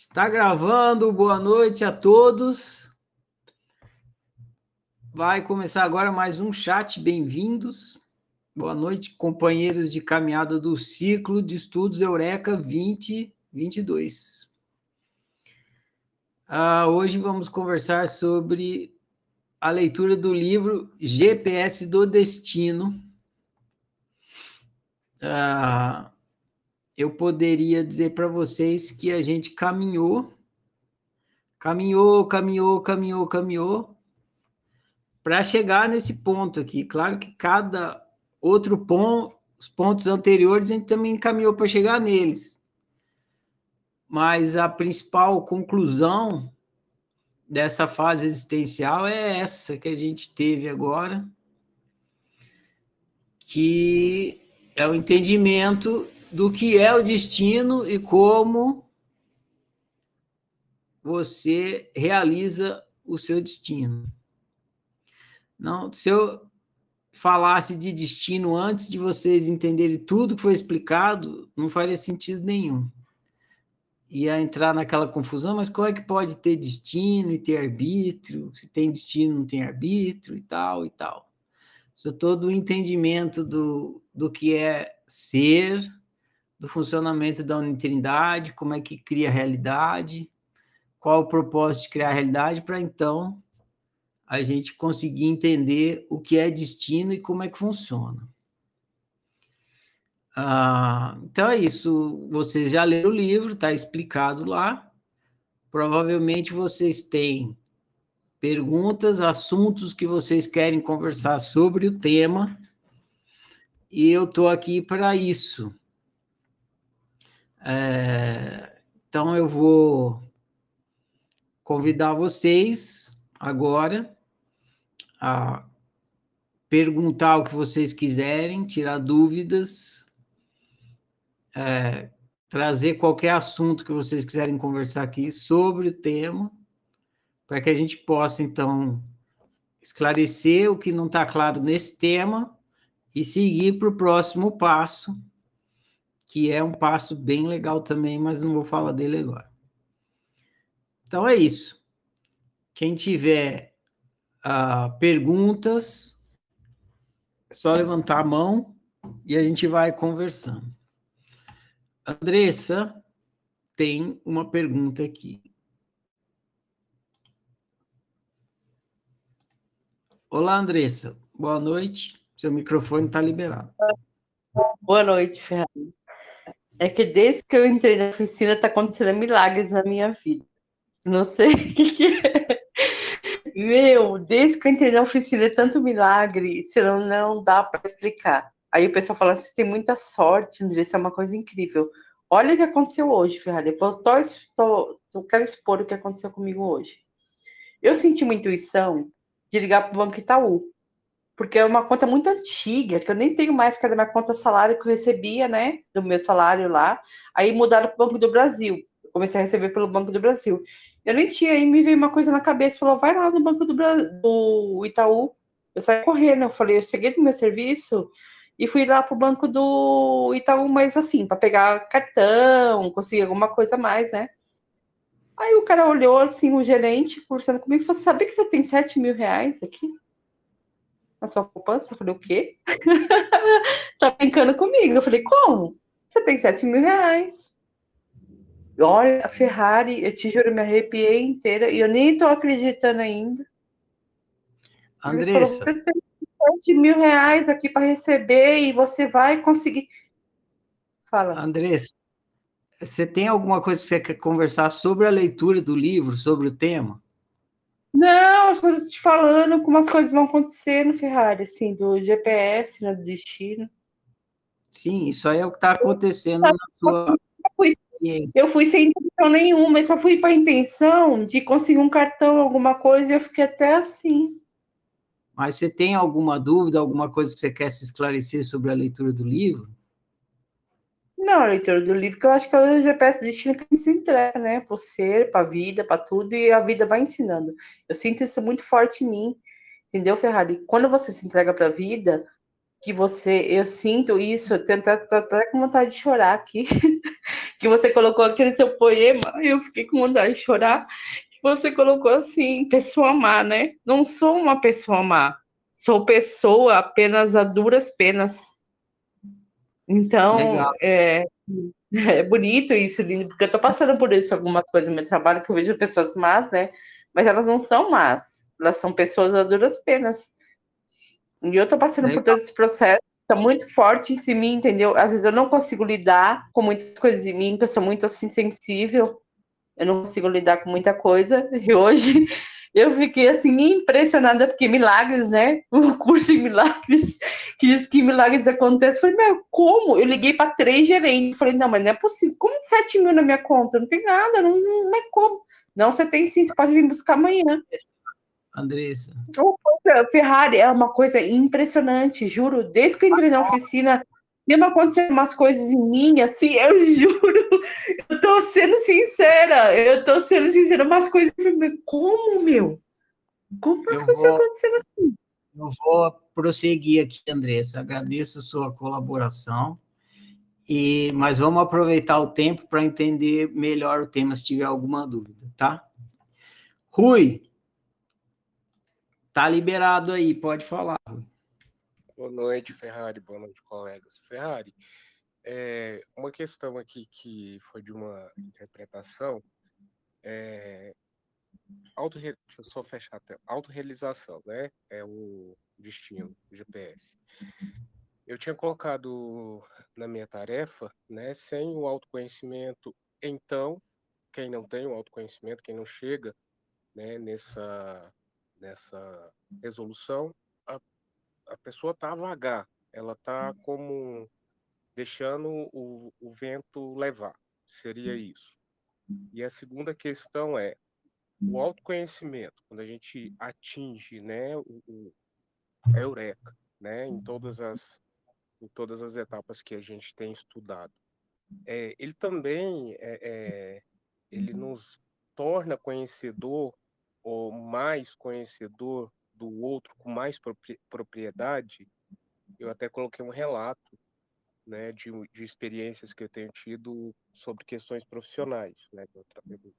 Está gravando, boa noite a todos. Vai começar agora mais um chat, bem-vindos. Boa noite, companheiros de caminhada do ciclo de estudos Eureka 2022. Ah, hoje vamos conversar sobre a leitura do livro GPS do Destino. Ah, eu poderia dizer para vocês que a gente caminhou, caminhou, caminhou, caminhou, caminhou, para chegar nesse ponto aqui. Claro que cada outro ponto, os pontos anteriores, a gente também caminhou para chegar neles. Mas a principal conclusão dessa fase existencial é essa que a gente teve agora, que é o entendimento do que é o destino e como você realiza o seu destino. Não, se eu falasse de destino antes de vocês entenderem tudo que foi explicado, não faria sentido nenhum. Ia entrar naquela confusão, mas como é que pode ter destino e ter arbítrio? Se tem destino, não tem arbítrio e tal e tal. Isso é todo o entendimento do, do que é ser, do funcionamento da unidade, como é que cria a realidade, qual o propósito de criar a realidade, para então a gente conseguir entender o que é destino e como é que funciona. Ah, então é isso. Vocês já leram o livro, está explicado lá. Provavelmente vocês têm perguntas, assuntos que vocês querem conversar sobre o tema, e eu estou aqui para isso. É, então, eu vou convidar vocês agora a perguntar o que vocês quiserem, tirar dúvidas, é, trazer qualquer assunto que vocês quiserem conversar aqui sobre o tema, para que a gente possa, então, esclarecer o que não está claro nesse tema e seguir para o próximo passo que é um passo bem legal também, mas não vou falar dele agora. Então é isso. Quem tiver uh, perguntas, é só levantar a mão e a gente vai conversando. Andressa tem uma pergunta aqui. Olá, Andressa. Boa noite. Seu microfone está liberado. Boa noite, Fernando. É que desde que eu entrei na oficina está acontecendo milagres na minha vida. Não sei o que, que é. Meu, desde que eu entrei na oficina é tanto milagre, senão não dá para explicar. Aí o pessoal fala assim, tem muita sorte, André, isso é uma coisa incrível. Olha o que aconteceu hoje, Ferrari. Eu quero expor o que aconteceu comigo hoje. Eu senti uma intuição de ligar para o Banco Itaú porque é uma conta muito antiga, que eu nem tenho mais, que era minha conta salário que eu recebia, né, do meu salário lá. Aí mudaram para o Banco do Brasil. Eu comecei a receber pelo Banco do Brasil. Eu nem tinha, aí me veio uma coisa na cabeça, falou, vai lá no Banco do, do Itaú. Eu saí correndo, eu falei, eu cheguei do meu serviço e fui lá para o Banco do Itaú, mas assim, para pegar cartão, conseguir alguma coisa a mais, né? Aí o cara olhou assim, o gerente, conversando comigo, falou: sabia que você tem 7 mil reais aqui? Na sua poupança? Eu falei, o quê? Você tá brincando comigo? Eu falei, como? Você tem 7 mil reais. Olha, a Ferrari, eu te juro, me arrepiei inteira e eu nem tô acreditando ainda. Andressa. Falou, você tem 7 mil reais aqui para receber e você vai conseguir. Fala. Andressa, você tem alguma coisa que você quer conversar sobre a leitura do livro, sobre o tema? Não, eu estou te falando como as coisas vão acontecer no Ferrari, assim, do GPS, né, do destino. Sim, isso aí é o que está acontecendo na sua. Eu fui sem intenção nenhuma, eu só fui para a intenção de conseguir um cartão, alguma coisa, e eu fiquei até assim. Mas você tem alguma dúvida, alguma coisa que você quer se esclarecer sobre a leitura do livro? Não, a leitura do livro, que eu acho que é o GPS destino que se entrega, né? O ser, para a vida, para tudo, e a vida vai ensinando. Eu sinto isso muito forte em mim, entendeu, Ferrari? Quando você se entrega para a vida, que você, eu sinto isso, eu tenho até, com vontade de chorar aqui, que você colocou aquele seu poema, eu fiquei com vontade de chorar. Você colocou assim, pessoa má, né? Não sou uma pessoa má. Sou pessoa apenas a duras penas. Então, é, é bonito isso, lindo, porque eu tô passando por isso algumas coisas no meu trabalho, que eu vejo pessoas más, né? Mas elas não são más, elas são pessoas a duras penas. E eu tô passando Legal. por todo esse processo, tá muito forte em mim, entendeu? Às vezes eu não consigo lidar com muitas coisas em mim, porque eu sou muito assim sensível, eu não consigo lidar com muita coisa, e hoje eu fiquei assim impressionada, porque milagres, né? O curso em milagres, que diz que milagres acontecem. Falei, meu, como? Eu liguei para três gerentes. Falei, não, mas não é possível. Como 7 mil na minha conta? Não tem nada, não, não é como. Não, você tem sim, você pode vir buscar amanhã. Andressa. Ferrari é uma coisa impressionante, juro. Desde que eu entrei na oficina, mesmo acontecendo umas coisas em mim, assim, eu juro, eu tô sendo sincera, eu tô sendo sincera, umas coisas, como, meu? Como as eu coisas vou, acontecendo assim? Eu vou prosseguir aqui, Andressa, agradeço a sua colaboração, e, mas vamos aproveitar o tempo para entender melhor o tema, se tiver alguma dúvida, tá? Rui, tá liberado aí, pode falar, Rui. Boa noite, Ferrari. Boa noite, colegas. Ferrari, é, uma questão aqui que foi de uma interpretação é auto, deixa eu só fechar até autorrealização, né? É o destino, GPS. Eu tinha colocado na minha tarefa, né, sem o autoconhecimento, então, quem não tem o autoconhecimento, quem não chega, né, nessa nessa resolução, a pessoa está vagar, ela está hum. como deixando o, o vento levar, seria hum. isso. E a segunda questão é o autoconhecimento, quando a gente atinge né, o, o a eureka, né, em todas as em todas as etapas que a gente tem estudado. É, ele também é, é, ele nos torna conhecedor ou mais conhecedor do outro com mais propriedade, eu até coloquei um relato né, de, de experiências que eu tenho tido sobre questões profissionais. Né?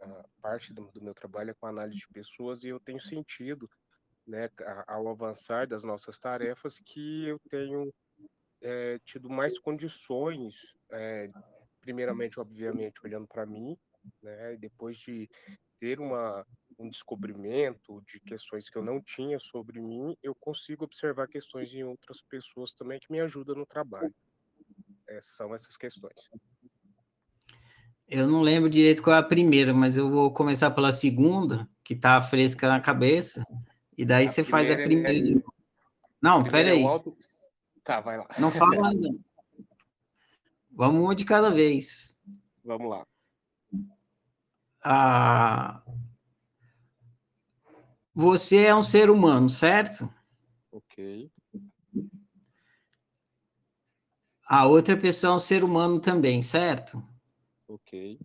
A parte do, do meu trabalho é com análise de pessoas e eu tenho sentido, né, ao avançar das nossas tarefas, que eu tenho é, tido mais condições, é, primeiramente, obviamente, olhando para mim, né, depois de ter uma, um descobrimento de questões que eu não tinha sobre mim, eu consigo observar questões em outras pessoas também que me ajudam no trabalho. É, são essas questões. Eu não lembro direito qual é a primeira, mas eu vou começar pela segunda, que está fresca na cabeça, e daí a você faz a primeira. É... Não, peraí. É. Tá, vai lá. Não fala ainda. Vamos uma de cada vez. Vamos lá. Ah, você é um ser humano, certo? Ok. A outra pessoa é um ser humano também, certo? Ok.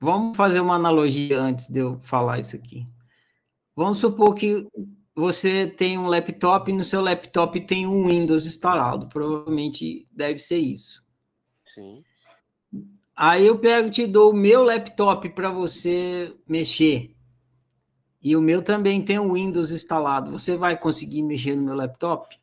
Vamos fazer uma analogia antes de eu falar isso aqui. Vamos supor que você tem um laptop e no seu laptop tem um Windows instalado. Provavelmente deve ser isso. Sim. Aí eu pego e te dou o meu laptop para você mexer. E o meu também tem o Windows instalado. Você vai conseguir mexer no meu laptop?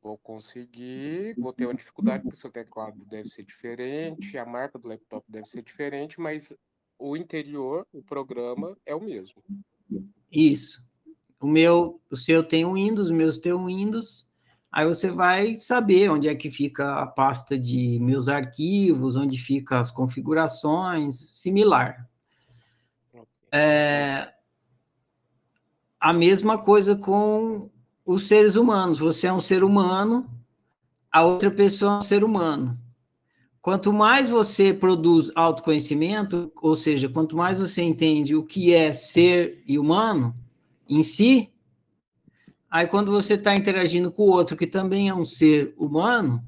Vou conseguir, vou ter uma dificuldade porque o seu teclado deve ser diferente, a marca do laptop deve ser diferente, mas o interior, o programa é o mesmo. Isso. O meu, o seu tem o Windows, o meu tem o Windows. Aí você vai saber onde é que fica a pasta de meus arquivos, onde fica as configurações, similar. É, a mesma coisa com os seres humanos. Você é um ser humano, a outra pessoa é um ser humano. Quanto mais você produz autoconhecimento, ou seja, quanto mais você entende o que é ser humano em si, aí quando você está interagindo com o outro que também é um ser humano,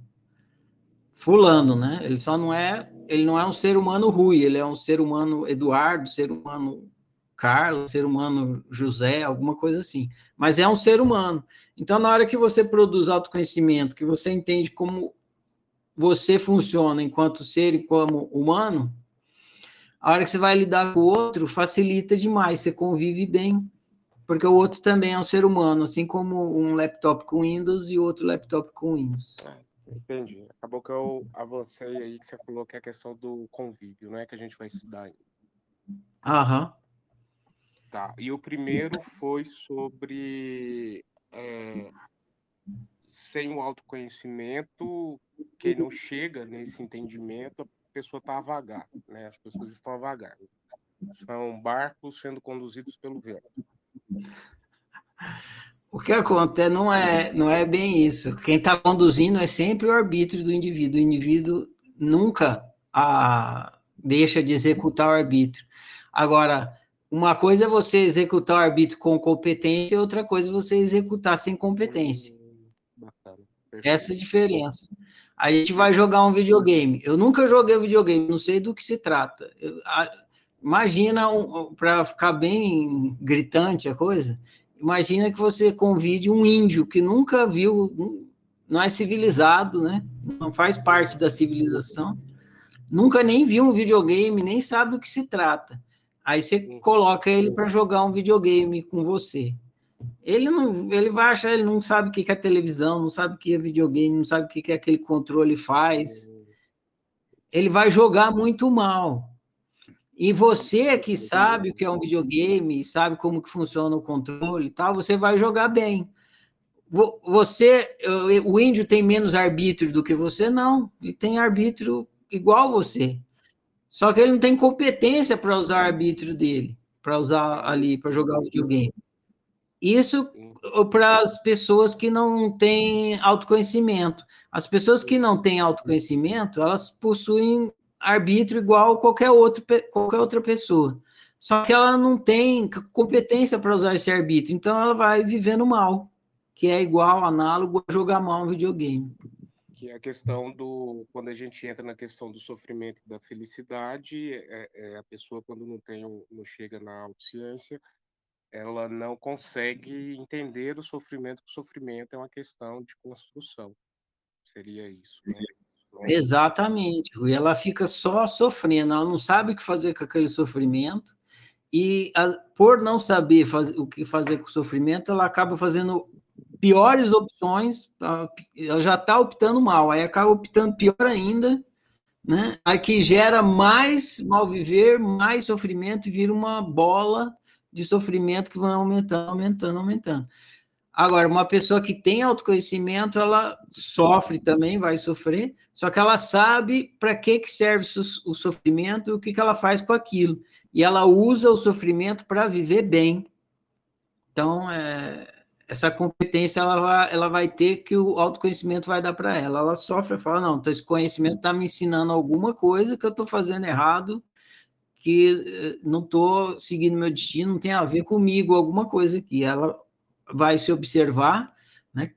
fulano, né? Ele só não é ele não é um ser humano Rui, ele é um ser humano Eduardo, ser humano Carlos, ser humano José, alguma coisa assim. Mas é um ser humano. Então, na hora que você produz autoconhecimento, que você entende como você funciona enquanto ser e como humano, a hora que você vai lidar com o outro, facilita demais, você convive bem, porque o outro também é um ser humano, assim como um laptop com Windows e outro laptop com Windows. Entendi. Acabou que eu avancei aí que você falou que é a questão do convívio, não é que a gente vai estudar ainda. Aham. Tá. E o primeiro foi sobre é, sem o autoconhecimento, quem não chega nesse entendimento, a pessoa está a vagar, né? As pessoas estão a vagar. São barcos sendo conduzidos pelo vento. O que acontece não é, não é bem isso. Quem está conduzindo é sempre o arbítrio do indivíduo. O indivíduo nunca a, deixa de executar o arbítrio. Agora, uma coisa é você executar o arbítrio com competência, outra coisa é você executar sem competência. Essa é a diferença. A gente vai jogar um videogame. Eu nunca joguei videogame, não sei do que se trata. Eu, a, imagina, um, para ficar bem gritante a coisa, imagina que você convide um índio que nunca viu, não é civilizado, né? Não faz parte da civilização, nunca nem viu um videogame, nem sabe do que se trata. Aí você coloca ele para jogar um videogame com você. Ele não, ele vai achar, ele não sabe o que é televisão, não sabe o que é videogame, não sabe o que é aquele controle faz. Ele vai jogar muito mal. E você que sabe o que é um videogame, sabe como que funciona o controle e tal, você vai jogar bem. Você, o índio tem menos arbítrio do que você? Não, ele tem arbítrio igual você. Só que ele não tem competência para usar o arbítrio dele, para usar ali, para jogar o videogame. Isso para as pessoas que não têm autoconhecimento. As pessoas que não têm autoconhecimento, elas possuem arbítrio igual qualquer, outro, qualquer outra pessoa. Só que ela não tem competência para usar esse arbítrio, então ela vai vivendo mal, que é igual, análogo a jogar mal um videogame que é a questão do quando a gente entra na questão do sofrimento e da felicidade é, é a pessoa quando não tem não chega na autociência ela não consegue entender o sofrimento que o sofrimento é uma questão de construção seria isso né? Exatamente e ela fica só sofrendo ela não sabe o que fazer com aquele sofrimento e a, por não saber o que fazer com o sofrimento ela acaba fazendo piores opções, ela já está optando mal, aí acaba optando pior ainda, né? Aí que gera mais mal viver, mais sofrimento e vira uma bola de sofrimento que vai aumentando, aumentando, aumentando. Agora, uma pessoa que tem autoconhecimento, ela sofre também, vai sofrer, só que ela sabe para que, que serve o sofrimento e o que, que ela faz com aquilo. E ela usa o sofrimento para viver bem. Então, é, essa competência ela vai, ela vai ter que o autoconhecimento vai dar para ela. Ela sofre e fala: não, então esse conhecimento está me ensinando alguma coisa que eu estou fazendo errado, que eh, não estou seguindo meu destino, não tem a ver comigo, alguma coisa aqui. Ela vai se observar, né?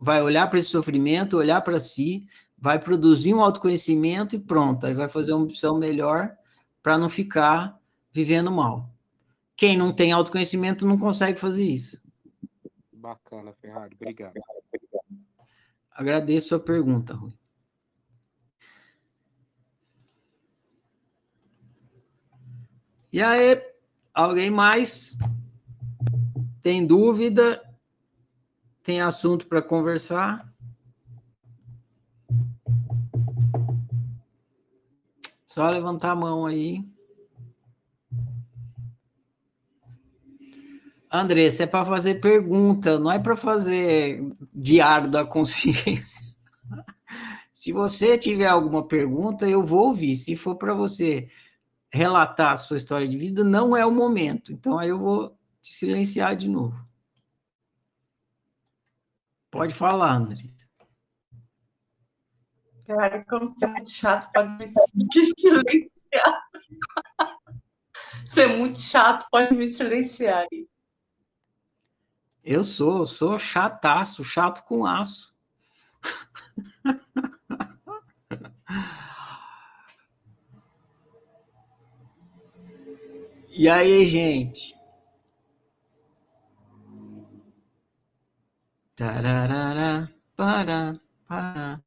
vai olhar para esse sofrimento, olhar para si, vai produzir um autoconhecimento e pronto, aí vai fazer uma opção melhor para não ficar vivendo mal. Quem não tem autoconhecimento não consegue fazer isso. Bacana, Ferrari. Obrigado. Agradeço a pergunta, Rui. E aí, alguém mais tem dúvida? Tem assunto para conversar? Só levantar a mão aí. Andressa, é para fazer pergunta, não é para fazer diário da consciência. Se você tiver alguma pergunta, eu vou ouvir. Se for para você relatar a sua história de vida, não é o momento. Então, aí eu vou te silenciar de novo. Pode falar, Andressa. Cara, como você é muito chato, pode me silenciar. Você é muito chato, pode me silenciar. Eu sou, sou chataço, chato com aço. e aí, gente? Tararara, para, para.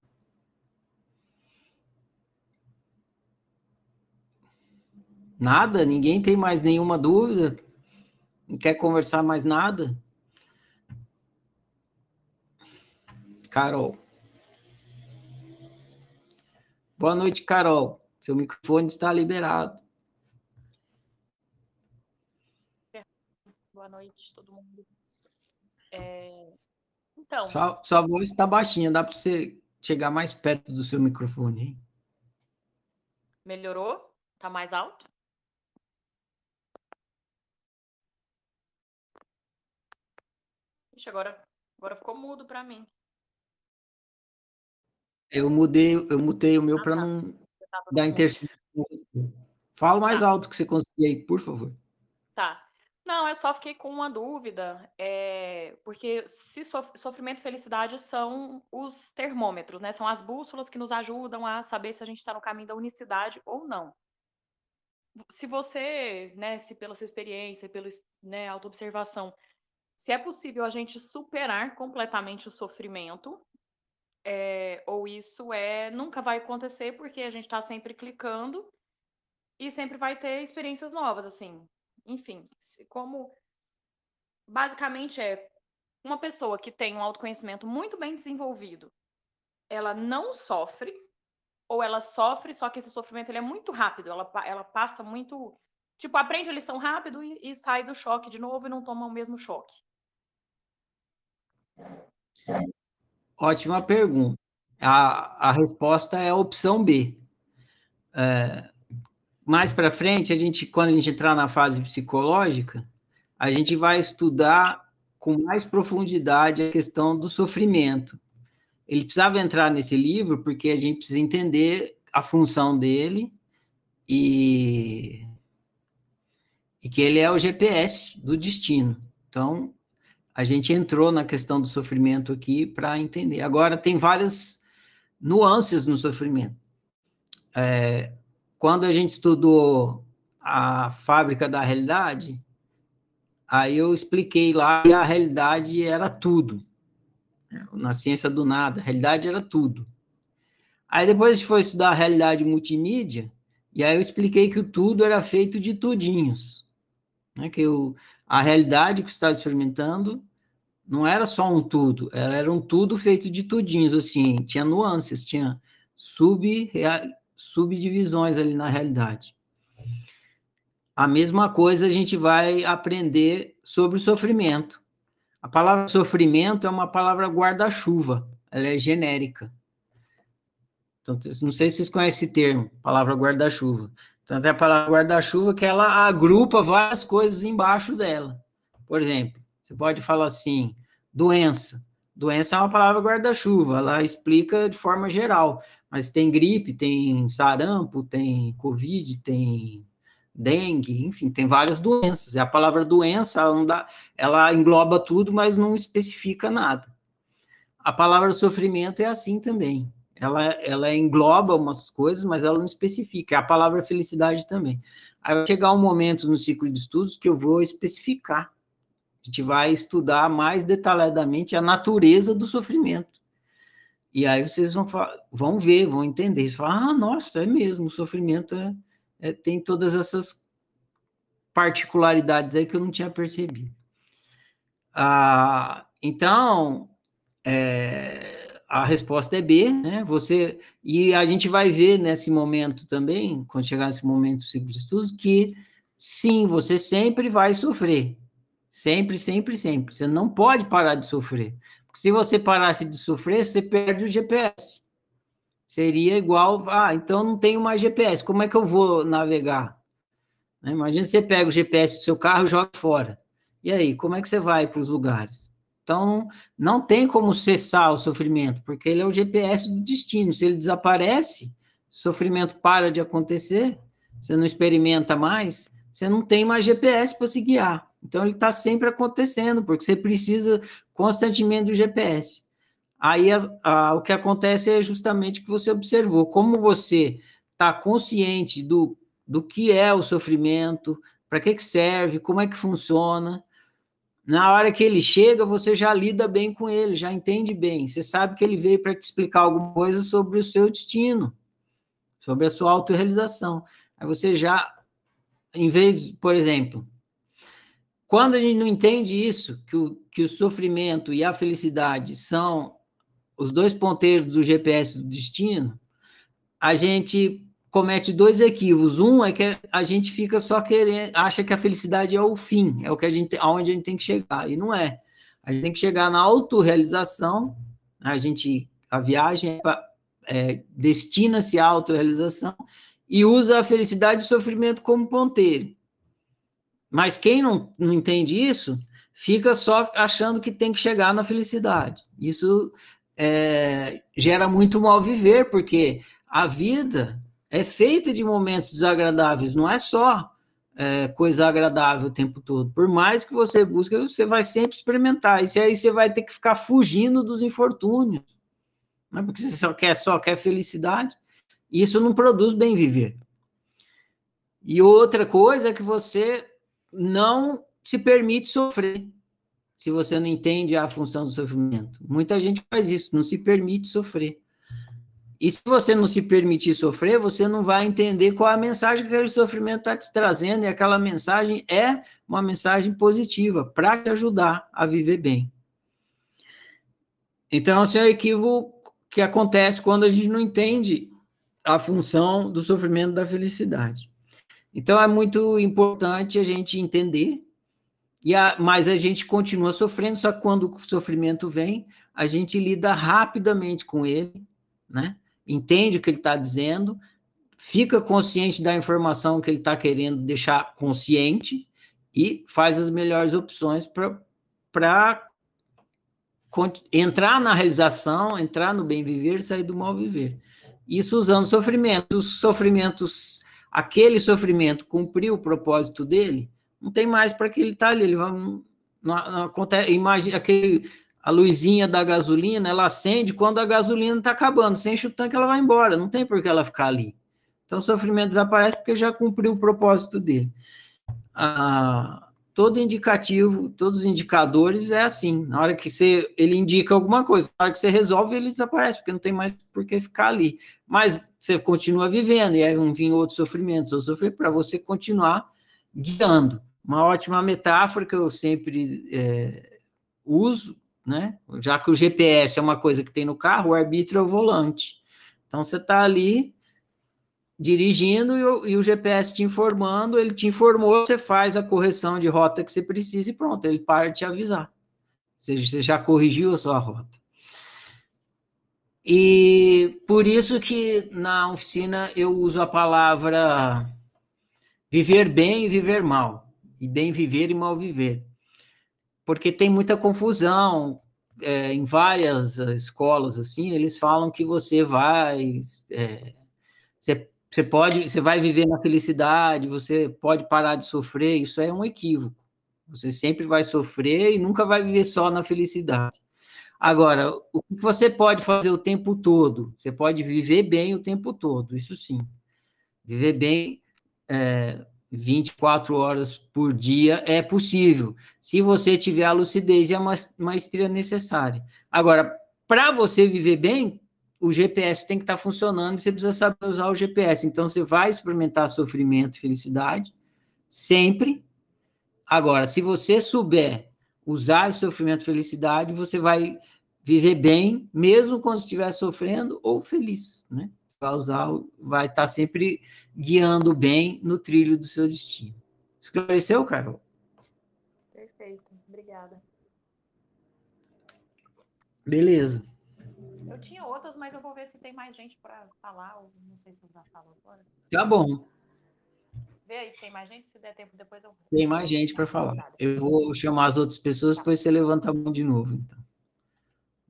Nada? Ninguém tem mais nenhuma dúvida? Não quer conversar mais nada? Carol. Boa noite, Carol. Seu microfone está liberado. Boa noite, todo mundo. É, então. Sua, sua voz está baixinha, dá para você chegar mais perto do seu microfone, hein? Melhorou? Tá mais alto? Ixi, agora, agora ficou mudo para mim. Eu mudei, eu mutei o meu ah, para tá. não dar interferência. Fala mais alto que você conseguir aí, por favor. Tá. Não, eu só fiquei com uma dúvida, é, porque se sof sofrimento e felicidade são os termômetros, né? São as bússolas que nos ajudam a saber se a gente está no caminho da unicidade ou não. Se você, né, se pela sua experiência, pela né, autoobservação, se é possível a gente superar completamente o sofrimento, é, ou isso é nunca vai acontecer porque a gente está sempre clicando e sempre vai ter experiências novas, assim. Enfim, como basicamente é uma pessoa que tem um autoconhecimento muito bem desenvolvido, ela não sofre, ou ela sofre, só que esse sofrimento ele é muito rápido, ela, ela passa muito. Tipo, aprende a lição rápido e, e sai do choque de novo e não toma o mesmo choque. Ótima pergunta. A, a resposta é a opção B. É, mais para frente, a gente, quando a gente entrar na fase psicológica, a gente vai estudar com mais profundidade a questão do sofrimento. Ele precisava entrar nesse livro porque a gente precisa entender a função dele e, e que ele é o GPS do destino. Então, a gente entrou na questão do sofrimento aqui para entender. Agora, tem várias nuances no sofrimento. É, quando a gente estudou a fábrica da realidade, aí eu expliquei lá que a realidade era tudo. Na ciência do nada, a realidade era tudo. Aí depois a gente foi estudar a realidade multimídia, e aí eu expliquei que o tudo era feito de tudinhos. Né? Que o, a realidade que você estava experimentando não era só um tudo, era um tudo feito de tudinhos, assim, tinha nuances, tinha sub, subdivisões ali na realidade. A mesma coisa a gente vai aprender sobre o sofrimento. A palavra sofrimento é uma palavra guarda-chuva, ela é genérica. Então, não sei se vocês conhecem esse termo, palavra guarda-chuva. Tanto é a palavra guarda-chuva que ela agrupa várias coisas embaixo dela. Por exemplo, você pode falar assim, doença. Doença é uma palavra guarda-chuva, ela explica de forma geral, mas tem gripe, tem sarampo, tem covid, tem dengue, enfim, tem várias doenças. E a palavra doença, ela, dá, ela engloba tudo, mas não especifica nada. A palavra sofrimento é assim também ela, ela engloba umas coisas, mas ela não especifica. É a palavra felicidade também. Aí vai chegar um momento no ciclo de estudos que eu vou especificar. A gente vai estudar mais detalhadamente a natureza do sofrimento. E aí vocês vão, vão ver, vão entender. Falar, ah, nossa, é mesmo, o sofrimento é, é, tem todas essas particularidades aí que eu não tinha percebido. Ah, então, é, a resposta é B, né? Você e a gente vai ver nesse momento também, quando chegar nesse momento do ciclo de estudos, que sim, você sempre vai sofrer. Sempre, sempre, sempre. Você não pode parar de sofrer. Porque se você parasse de sofrer, você perde o GPS. Seria igual, ah, então não tenho mais GPS. Como é que eu vou navegar? Né? Imagina você pega o GPS do seu carro e joga fora. E aí, como é que você vai para os lugares? Então, não tem como cessar o sofrimento, porque ele é o GPS do destino. Se ele desaparece, sofrimento para de acontecer, você não experimenta mais, você não tem mais GPS para se guiar. Então, ele está sempre acontecendo, porque você precisa constantemente do GPS. Aí, a, a, o que acontece é justamente o que você observou. Como você está consciente do, do que é o sofrimento, para que, que serve, como é que funciona, na hora que ele chega, você já lida bem com ele, já entende bem. Você sabe que ele veio para te explicar alguma coisa sobre o seu destino, sobre a sua autorrealização. Aí você já em vez, por exemplo, quando a gente não entende isso, que o, que o sofrimento e a felicidade são os dois ponteiros do GPS do destino, a gente comete dois equívocos. Um é que a gente fica só querendo, acha que a felicidade é o fim, é o que a gente, aonde a gente tem que chegar, e não é. A gente tem que chegar na autorrealização, a gente, a viagem é, destina-se à autorrealização e usa a felicidade e o sofrimento como ponteiro. Mas quem não, não entende isso, fica só achando que tem que chegar na felicidade. Isso é, gera muito mal viver, porque a vida é feita de momentos desagradáveis, não é só é, coisa agradável o tempo todo. Por mais que você busque, você vai sempre experimentar. E aí você vai ter que ficar fugindo dos infortúnios. Não é porque você só quer, só quer felicidade. Isso não produz bem viver. E outra coisa é que você não se permite sofrer se você não entende a função do sofrimento. Muita gente faz isso, não se permite sofrer. E se você não se permitir sofrer, você não vai entender qual a mensagem que aquele sofrimento está te trazendo, e aquela mensagem é uma mensagem positiva para te ajudar a viver bem. Então, esse é o equívoco que acontece quando a gente não entende a função do sofrimento da felicidade. Então, é muito importante a gente entender e a, mas a gente continua sofrendo, só que quando o sofrimento vem, a gente lida rapidamente com ele, né? Entende o que ele está dizendo, fica consciente da informação que ele está querendo deixar consciente e faz as melhores opções para entrar na realização, entrar no bem viver e sair do mal viver. Isso usando sofrimento. Os sofrimentos, aquele sofrimento cumpriu o propósito dele, não tem mais para que ele está ali. Ele vai, não, não acontece, aquele, a luzinha da gasolina, ela acende quando a gasolina está acabando. Sem enche o tanque, ela vai embora. Não tem por que ela ficar ali. Então, o sofrimento desaparece porque já cumpriu o propósito dele. Ah, todo indicativo, todos os indicadores é assim. Na hora que você, ele indica alguma coisa, na hora que você resolve, ele desaparece, porque não tem mais por que ficar ali. Mas você continua vivendo, e aí vão vir outros sofrimentos, ou sofrer para você continuar guiando. Uma ótima metáfora que eu sempre é, uso, né? Já que o GPS é uma coisa que tem no carro, o arbítrio é o volante. Então você está ali dirigindo e o, e o, GPS te informando, ele te informou, você faz a correção de rota que você precisa e pronto, ele para te avisar. Ou seja, você já corrigiu a sua rota. E por isso que na oficina eu uso a palavra viver bem e viver mal e bem viver e mal viver. Porque tem muita confusão é, em várias eh, escolas, assim, eles falam que você vai. É, você, você pode, você vai viver na felicidade, você pode parar de sofrer, isso é um equívoco. Você sempre vai sofrer e nunca vai viver só na felicidade. Agora, o que você pode fazer o tempo todo? Você pode viver bem o tempo todo, isso sim. Viver bem é, 24 horas por dia é possível, se você tiver a lucidez e a maestria necessária. Agora, para você viver bem, o GPS tem que estar tá funcionando e você precisa saber usar o GPS. Então, você vai experimentar sofrimento e felicidade sempre. Agora, se você souber usar esse sofrimento e felicidade, você vai viver bem, mesmo quando estiver sofrendo ou feliz, né? Vai usar, vai estar sempre guiando bem no trilho do seu destino. Esclareceu, Carol? Perfeito, obrigada. Beleza. Eu tinha outras, mas eu vou ver se tem mais gente para falar, ou não sei se eu já falo agora. Tá bom. Vê aí se tem mais gente, se der tempo depois eu. Tem mais gente para falar. Eu vou chamar as outras pessoas, depois você levanta a mão de novo, então.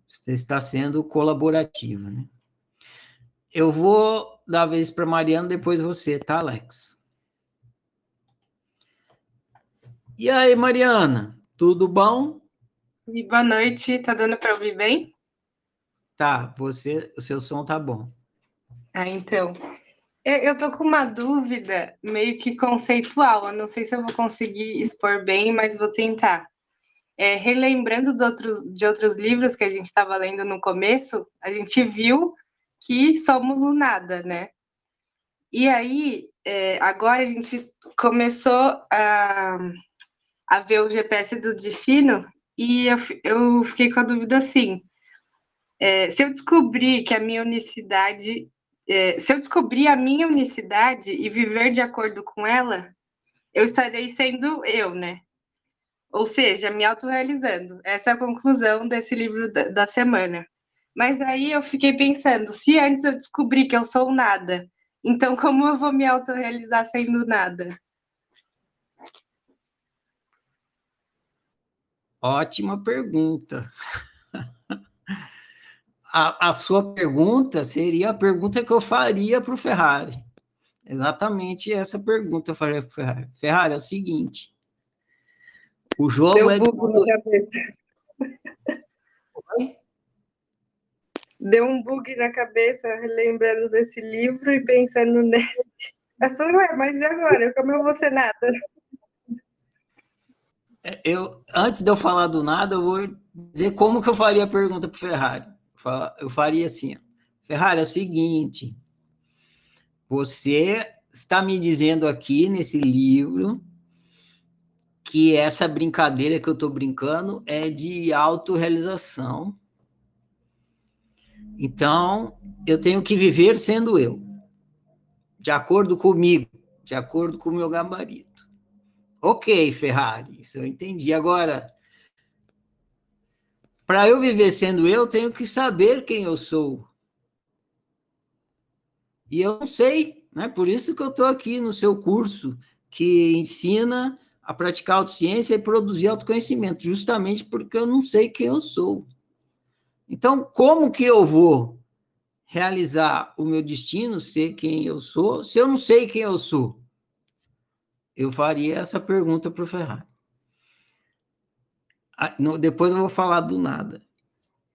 Você está sendo colaborativa, né? Eu vou dar a vez para Mariana, depois você, tá, Alex? E aí, Mariana, tudo bom? E boa noite, tá dando para ouvir bem? Tá, você, o seu som tá bom. Ah, então. Eu, eu tô com uma dúvida meio que conceitual, eu não sei se eu vou conseguir expor bem, mas vou tentar. É, relembrando de outros, de outros livros que a gente estava lendo no começo, a gente viu que somos o nada, né? E aí, é, agora a gente começou a, a ver o GPS do destino e eu, eu fiquei com a dúvida assim: é, se eu descobrir que a minha unicidade, é, se eu descobrir a minha unicidade e viver de acordo com ela, eu estarei sendo eu, né? Ou seja, me autorrealizando. Essa é a conclusão desse livro da, da semana. Mas aí eu fiquei pensando, se antes eu descobrir que eu sou nada, então como eu vou me autorrealizar sendo nada? Ótima pergunta. A, a, sua pergunta seria a pergunta que eu faria para o Ferrari. Exatamente essa pergunta eu faria para o Ferrari. Ferrari, é o seguinte: o jogo Deu é. Bug na cabeça. Oi? Deu um bug na cabeça, lembrando desse livro e pensando nesse. Eu falei, ué, mas e agora? Como eu vou ser nada? É, eu, antes de eu falar do nada, eu vou dizer como que eu faria a pergunta para Ferrari. Eu faria assim: Ferrari, é o seguinte. Você está me dizendo aqui nesse livro que essa brincadeira que eu estou brincando é de autorrealização. Então, eu tenho que viver sendo eu, de acordo comigo, de acordo com o meu gabarito. Ok, Ferrari, isso eu entendi. Agora, para eu viver sendo eu, tenho que saber quem eu sou. E eu não sei, né? Por isso que eu estou aqui no seu curso que ensina a praticar autociência e produzir autoconhecimento, justamente porque eu não sei quem eu sou. Então, como que eu vou realizar o meu destino, ser quem eu sou, se eu não sei quem eu sou? Eu faria essa pergunta para o Ferrari. Ah, depois eu vou falar do nada.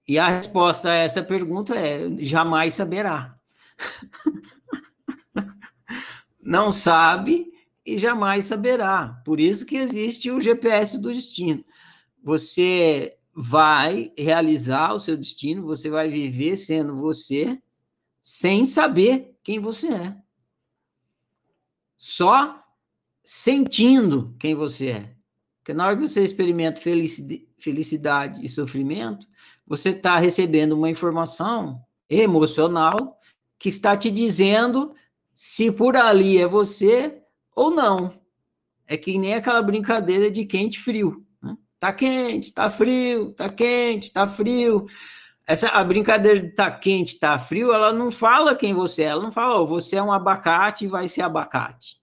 E a resposta a essa pergunta é: jamais saberá. não sabe e jamais saberá. Por isso que existe o GPS do destino. Você vai realizar o seu destino, você vai viver sendo você, sem saber quem você é. Só sentindo quem você é. Porque na hora que você experimenta felicidade e sofrimento, você está recebendo uma informação emocional que está te dizendo se por ali é você ou não. É que nem aquela brincadeira de quente frio. Tá quente, tá frio, tá quente, tá frio. Essa a brincadeira de tá quente, tá frio, ela não fala quem você é, ela não fala, oh, você é um abacate e vai ser abacate.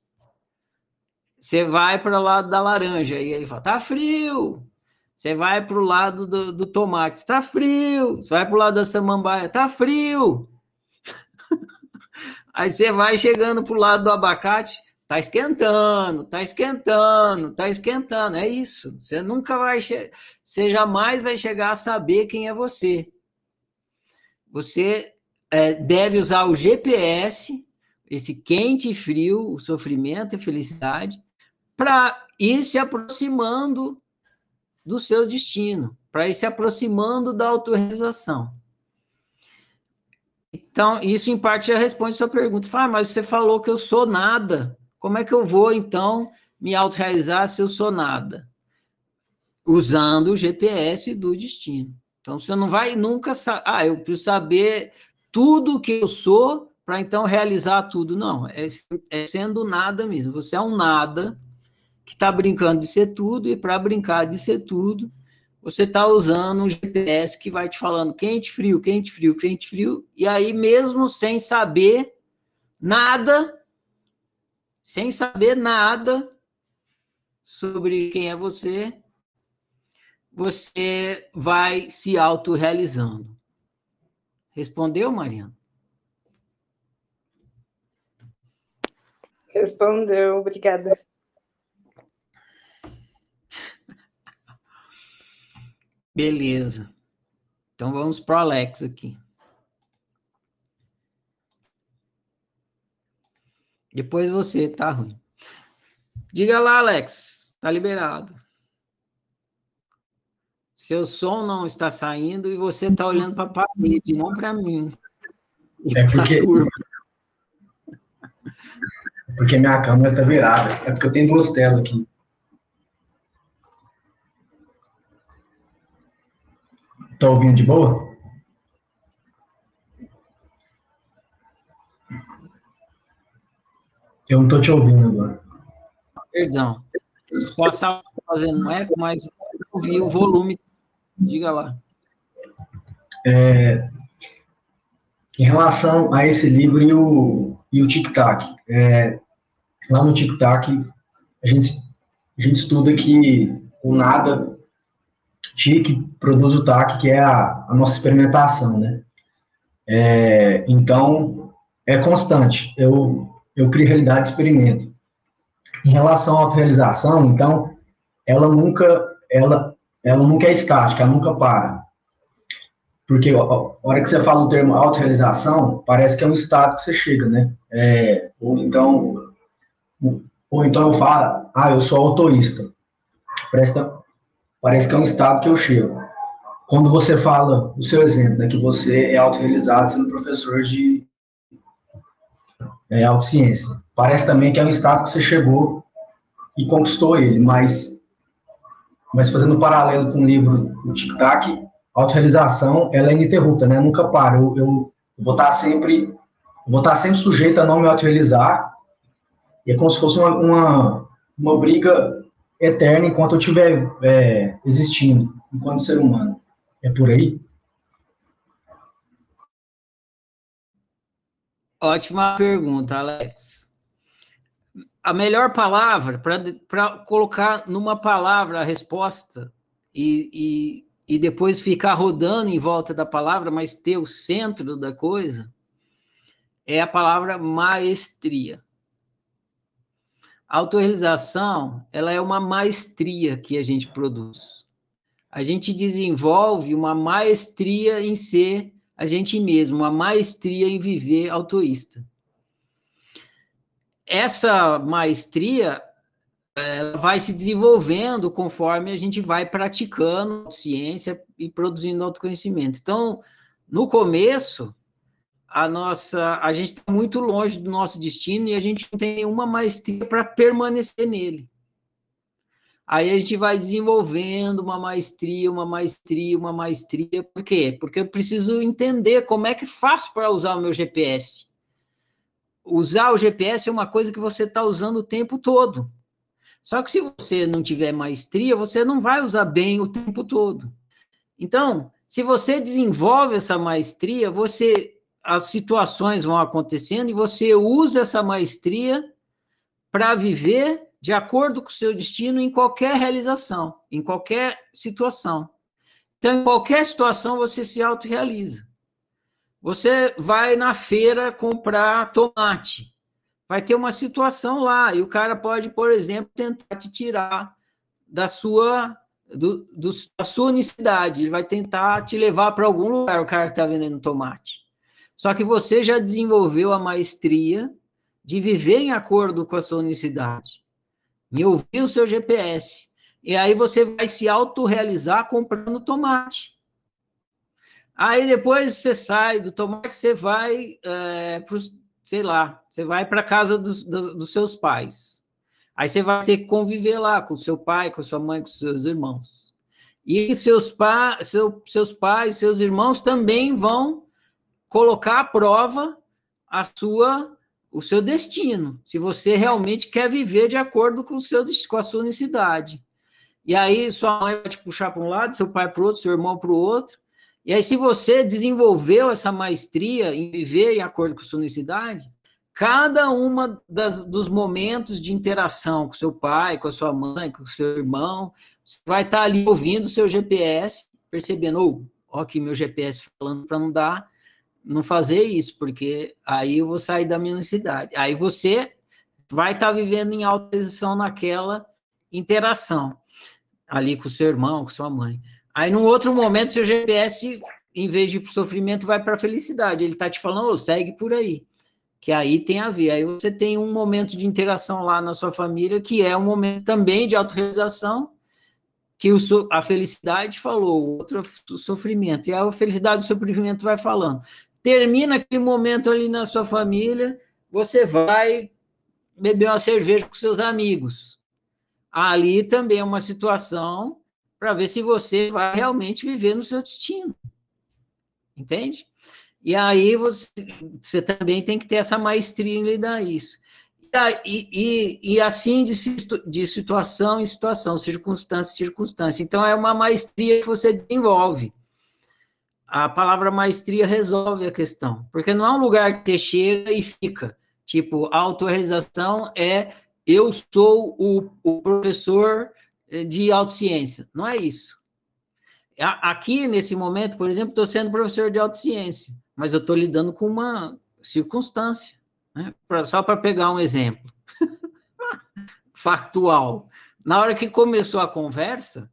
Você vai para o lado da laranja e ele fala, tá frio. Você vai para o lado do, do tomate, tá frio. Você vai para o lado da samambaia, tá frio. Aí você vai chegando para o lado do abacate, Tá esquentando, tá esquentando, tá esquentando. É isso. Você nunca vai, você jamais vai chegar a saber quem é você. Você é, deve usar o GPS, esse quente e frio, o sofrimento e felicidade, para ir se aproximando do seu destino, para ir se aproximando da autorrealização. Então, isso em parte já responde a sua pergunta. Fala, ah, mas você falou que eu sou nada. Como é que eu vou, então, me autorrealizar se eu sou nada? Usando o GPS do destino. Então, você não vai nunca. Ah, eu preciso saber tudo que eu sou para então realizar tudo. Não, é, é sendo nada mesmo. Você é um nada que está brincando de ser tudo, e para brincar de ser tudo, você está usando um GPS que vai te falando quente, frio, quente, frio, quente, frio, e aí, mesmo sem saber nada, sem saber nada sobre quem é você, você vai se autorrealizando. Respondeu, Mariana? Respondeu, obrigada. Beleza. Então vamos para o Alex aqui. Depois você, tá ruim. Diga lá, Alex, tá liberado. Seu som não está saindo e você está olhando para a parede, não para mim. É porque. porque minha câmera tá virada. É porque eu tenho duas telas aqui. Tá ouvindo de boa? Eu não tô te ouvindo agora. Perdão. Posso estar fazendo eco, mas ouvi o volume. Diga lá. É, em relação a esse livro e o, e o tic-tac, é, lá no tic-tac, a gente, a gente estuda que o nada, tic, produz o tac, que é a, a nossa experimentação, né? É, então, é constante. Eu, eu crio realidade e experimento. Em relação à autorrealização, então, ela nunca, ela, ela nunca é estática, ela nunca para. Porque a hora que você fala o termo autorrealização, parece que é um estado que você chega, né? É, ou então, ou então eu falo, ah, eu sou autorista. Parece, parece que é um estado que eu chego. Quando você fala o seu exemplo, né, que você é autorrealizado sendo professor de é, autociência, parece também que é um estado que você chegou e conquistou ele, mas, mas fazendo um paralelo com o livro o Tic Tac, autorrealização ela é ininterrupta, né? Nunca para. Eu, eu vou estar sempre vou estar sempre sujeito a não me autorrealizar. E é como se fosse uma, uma, uma briga eterna enquanto eu estiver é, existindo, enquanto ser humano. É por aí? Ótima pergunta, Alex. A melhor palavra para colocar numa palavra a resposta e, e e depois ficar rodando em volta da palavra, mas ter o centro da coisa, é a palavra maestria. A autorrealização, ela é uma maestria que a gente produz. A gente desenvolve uma maestria em ser a gente mesmo, uma maestria em viver autoísta. Essa maestria ela vai se desenvolvendo conforme a gente vai praticando ciência e produzindo autoconhecimento. Então, no começo, a nossa, a gente está muito longe do nosso destino e a gente não tem nenhuma maestria para permanecer nele. Aí a gente vai desenvolvendo uma maestria, uma maestria, uma maestria. Por quê? Porque eu preciso entender como é que faço para usar o meu GPS. Usar o GPS é uma coisa que você está usando o tempo todo. Só que se você não tiver maestria, você não vai usar bem o tempo todo. Então, se você desenvolve essa maestria, você as situações vão acontecendo e você usa essa maestria para viver de acordo com o seu destino em qualquer realização, em qualquer situação. Então, em qualquer situação, você se autorrealiza. Você vai na feira comprar tomate vai ter uma situação lá, e o cara pode, por exemplo, tentar te tirar da sua do, do, da sua unicidade, ele vai tentar te levar para algum lugar, o cara que está vendendo tomate. Só que você já desenvolveu a maestria de viver em acordo com a sua unicidade, em ouvir o seu GPS. E aí você vai se autorrealizar comprando tomate. Aí depois você sai do tomate, você vai é, para sei lá, você vai para casa dos, dos, dos, seus pais. Aí você vai ter que conviver lá com seu pai, com sua mãe, com seus irmãos. E seus, pa, seu, seus pais, seus irmãos também vão colocar à prova a sua o seu destino, se você realmente quer viver de acordo com, o seu, com a sua unicidade. E aí sua mãe vai te puxar para um lado, seu pai para o outro, seu irmão para o outro, e aí, se você desenvolveu essa maestria em viver em acordo com sua unicidade, cada uma das, dos momentos de interação com seu pai, com a sua mãe, com o seu irmão, você vai estar ali ouvindo o seu GPS, percebendo, oh, aqui meu GPS falando para não dar, não fazer isso, porque aí eu vou sair da minha unicidade. Aí você vai estar vivendo em alta posição naquela interação ali com seu irmão, com sua mãe. Aí, num outro momento, seu GPS, em vez de ir para o sofrimento, vai para a felicidade. Ele está te falando, oh, segue por aí. Que aí tem a ver. Aí você tem um momento de interação lá na sua família, que é um momento também de autorrealização, que o, a felicidade falou, o outro o sofrimento. E a felicidade e o sofrimento vai falando. Termina aquele momento ali na sua família, você vai beber uma cerveja com seus amigos. Ali também é uma situação para ver se você vai realmente viver no seu destino. Entende? E aí você, você também tem que ter essa maestria em lidar isso. E, e, e assim de, de situação em situação, circunstância em circunstância. Então, é uma maestria que você desenvolve. A palavra maestria resolve a questão, porque não é um lugar que você chega e fica. Tipo, a autorrealização é eu sou o, o professor de autociência. Não é isso. Aqui, nesse momento, por exemplo, estou sendo professor de autociência, mas eu estou lidando com uma circunstância, né? pra, só para pegar um exemplo factual. Na hora que começou a conversa,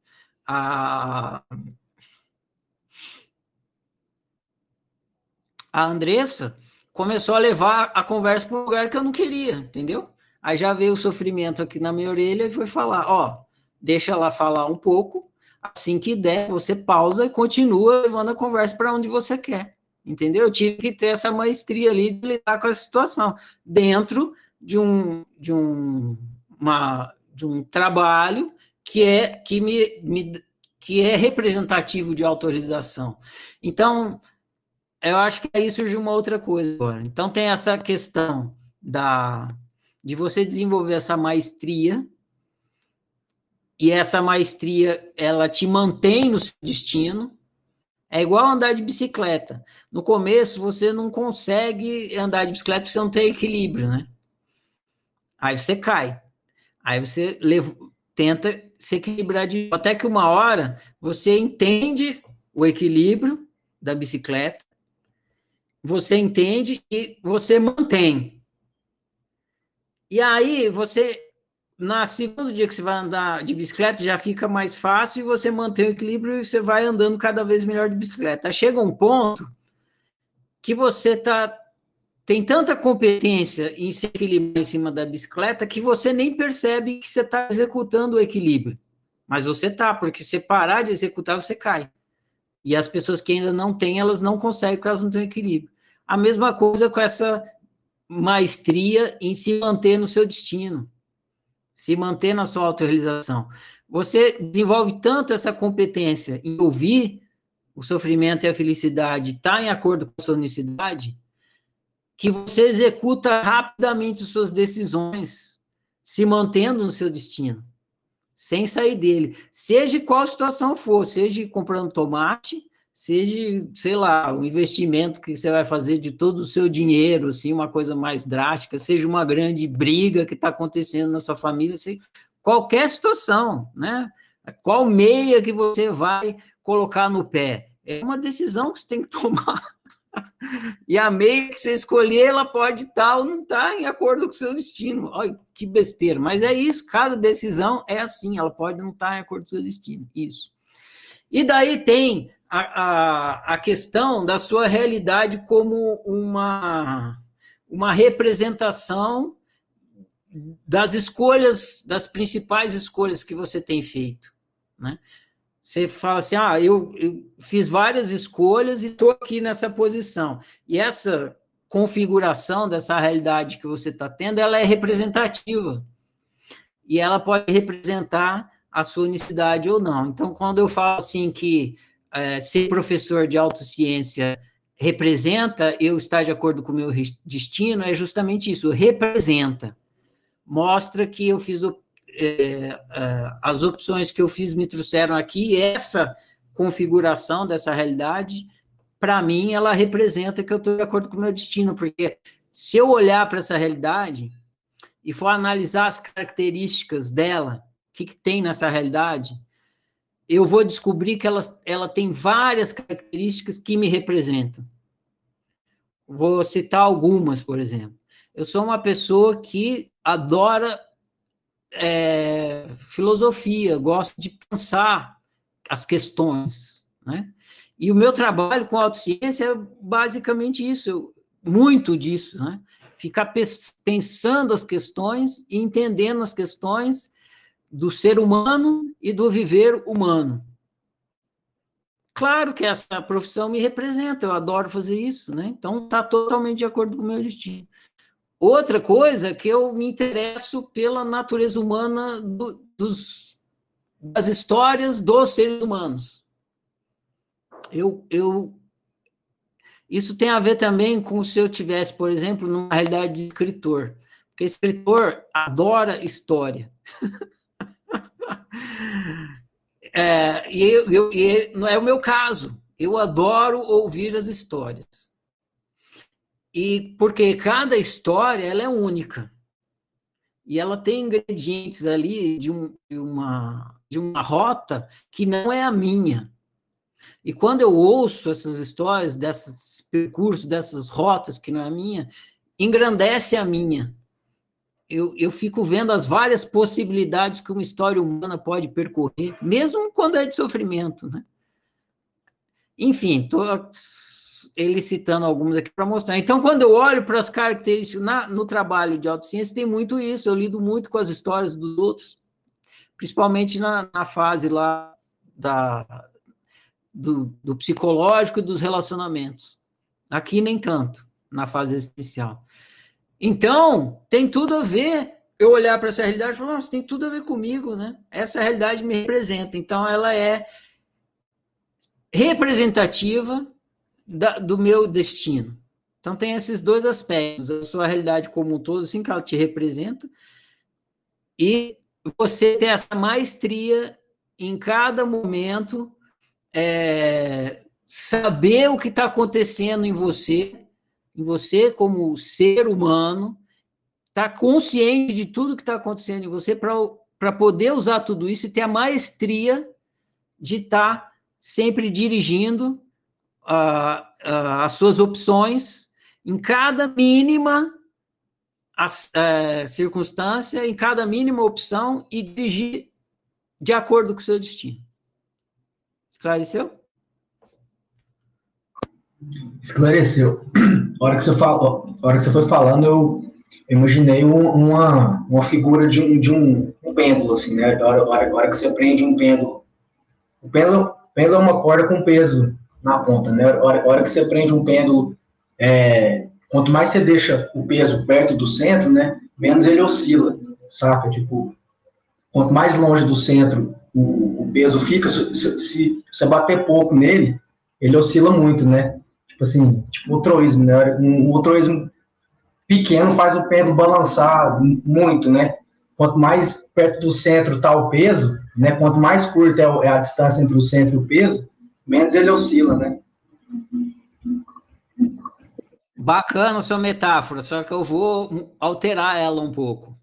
a, a Andressa começou a levar a conversa para um lugar que eu não queria, entendeu? Aí já veio o sofrimento aqui na minha orelha e foi falar, ó, deixa ela falar um pouco, assim que der, você pausa e continua levando a conversa para onde você quer. Entendeu? Eu tive que ter essa maestria ali de lidar com a situação dentro de um de um uma, de um trabalho que é que me, me que é representativo de autorização. Então, eu acho que aí surge uma outra coisa agora. Então tem essa questão da de você desenvolver essa maestria e essa maestria ela te mantém no seu destino. É igual andar de bicicleta. No começo você não consegue andar de bicicleta porque você não tem equilíbrio, né? Aí você cai. Aí você tenta se equilibrar de até que uma hora você entende o equilíbrio da bicicleta, você entende e você mantém. E aí você na segundo dia que você vai andar de bicicleta, já fica mais fácil e você mantém o equilíbrio e você vai andando cada vez melhor de bicicleta. Chega um ponto que você tá, tem tanta competência em se equilibrar em cima da bicicleta que você nem percebe que você está executando o equilíbrio. Mas você está, porque se parar de executar, você cai. E as pessoas que ainda não têm, elas não conseguem porque elas não têm equilíbrio. A mesma coisa com essa maestria em se manter no seu destino se manter na sua autorrealização. Você desenvolve tanto essa competência em ouvir o sofrimento e a felicidade, está em acordo com a sua unicidade, que você executa rapidamente suas decisões, se mantendo no seu destino, sem sair dele. Seja qual situação for, seja comprando tomate, seja, sei lá, o investimento que você vai fazer de todo o seu dinheiro, assim, uma coisa mais drástica, seja uma grande briga que está acontecendo na sua família, assim, qualquer situação, né? Qual meia que você vai colocar no pé? É uma decisão que você tem que tomar. E a meia que você escolher, ela pode estar tá ou não estar tá em acordo com o seu destino. Olha, que besteira. Mas é isso, cada decisão é assim, ela pode não estar tá em acordo com o seu destino. Isso. E daí tem a, a, a questão da sua realidade como uma, uma representação das escolhas, das principais escolhas que você tem feito, né? Você fala assim, ah, eu, eu fiz várias escolhas e estou aqui nessa posição. E essa configuração dessa realidade que você está tendo, ela é representativa. E ela pode representar a sua unicidade ou não. Então, quando eu falo assim que é, ser professor de autociência representa eu estar de acordo com o meu destino, é justamente isso, representa. Mostra que eu fiz é, é, as opções que eu fiz me trouxeram aqui, essa configuração dessa realidade, para mim, ela representa que eu estou de acordo com o meu destino, porque se eu olhar para essa realidade e for analisar as características dela, o que, que tem nessa realidade, eu vou descobrir que ela, ela tem várias características que me representam. Vou citar algumas, por exemplo. Eu sou uma pessoa que adora é, filosofia, gosto de pensar as questões, né? E o meu trabalho com autociência é basicamente isso, muito disso, né? Ficar pensando as questões e entendendo as questões do ser humano e do viver humano. Claro que essa profissão me representa, eu adoro fazer isso, né? Então está totalmente de acordo com o meu destino. Outra coisa é que eu me interesso pela natureza humana do, dos, das histórias dos seres humanos. Eu, eu, isso tem a ver também com se eu tivesse, por exemplo, numa realidade de escritor. Porque escritor adora história. é, e, eu, eu, e não é o meu caso. Eu adoro ouvir as histórias. E porque cada história ela é única. E ela tem ingredientes ali de, um, de, uma, de uma rota que não é a minha. E quando eu ouço essas histórias, desses percursos, dessas rotas que não é a minha, engrandece a minha. Eu, eu fico vendo as várias possibilidades que uma história humana pode percorrer, mesmo quando é de sofrimento. Né? Enfim, estou elicitando algumas aqui para mostrar. Então, quando eu olho para as características na, no trabalho de autociência, tem muito isso. Eu lido muito com as histórias dos outros, principalmente na, na fase lá da, do, do psicológico e dos relacionamentos. Aqui nem tanto, na fase existencial. Então, tem tudo a ver eu olhar para essa realidade e falar, nossa, tem tudo a ver comigo, né? Essa realidade me representa. Então, ela é representativa da, do meu destino. Então tem esses dois aspectos, a sua realidade como um todo, assim que ela te representa, e você ter essa maestria em cada momento, é, saber o que está acontecendo em você, em você como ser humano, estar tá consciente de tudo que está acontecendo em você para poder usar tudo isso e ter a maestria de estar tá sempre dirigindo as suas opções em cada mínima uh, circunstância, em cada mínima opção e dirigir de acordo com o seu destino. Esclareceu? Esclareceu. A hora que você, falou, hora que você foi falando, eu imaginei um, uma, uma figura de um, de um, um pêndulo, assim, né? A hora, a hora que você prende um pêndulo. O pêndulo pêndulo é uma corda com peso na ponta, né? A hora, a hora que você prende um pêndulo, é, quanto mais você deixa o peso perto do centro, né? Menos ele oscila, saca? Tipo, quanto mais longe do centro o, o peso fica, se, se, você bater pouco nele, ele oscila muito, né? Tipo assim, tipo o troísmo, né? Um, o troísmo pequeno faz o pêndulo balançar muito, né? Quanto mais perto do centro está o peso, né? Quanto mais curta é, é a distância entre o centro e o peso, menos ele oscila, né? Bacana a sua metáfora, só que eu vou alterar ela um pouco.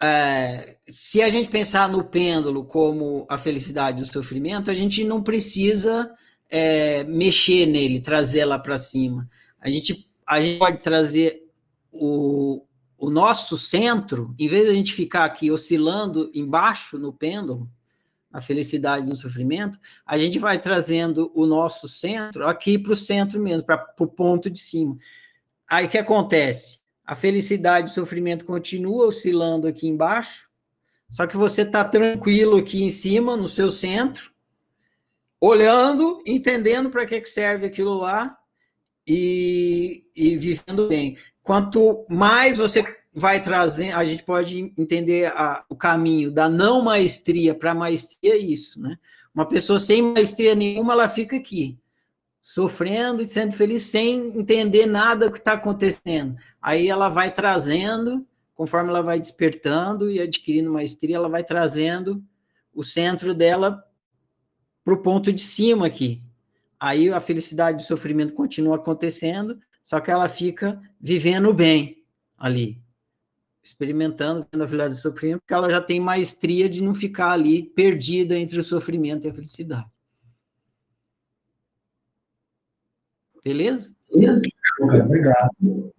É, se a gente pensar no pêndulo como a felicidade e o sofrimento, a gente não precisa é, mexer nele, trazer lá para cima. A gente, a gente pode trazer o, o nosso centro, em vez de a gente ficar aqui oscilando embaixo no pêndulo, na felicidade no sofrimento, a gente vai trazendo o nosso centro aqui para o centro mesmo, para o ponto de cima. Aí o que acontece? A felicidade e o sofrimento continua oscilando aqui embaixo, só que você está tranquilo aqui em cima, no seu centro, olhando, entendendo para que, que serve aquilo lá e, e vivendo bem. Quanto mais você vai trazer, a gente pode entender a, o caminho da não maestria para maestria, é isso, né? Uma pessoa sem maestria nenhuma, ela fica aqui, sofrendo e sendo feliz, sem entender nada que está acontecendo. Aí ela vai trazendo, conforme ela vai despertando e adquirindo maestria, ela vai trazendo o centro dela para o ponto de cima aqui. Aí a felicidade e o sofrimento continuam acontecendo, só que ela fica vivendo bem ali, experimentando vendo a felicidade e o sofrimento, porque ela já tem maestria de não ficar ali perdida entre o sofrimento e a felicidade. Beleza? Beleza. Obrigado.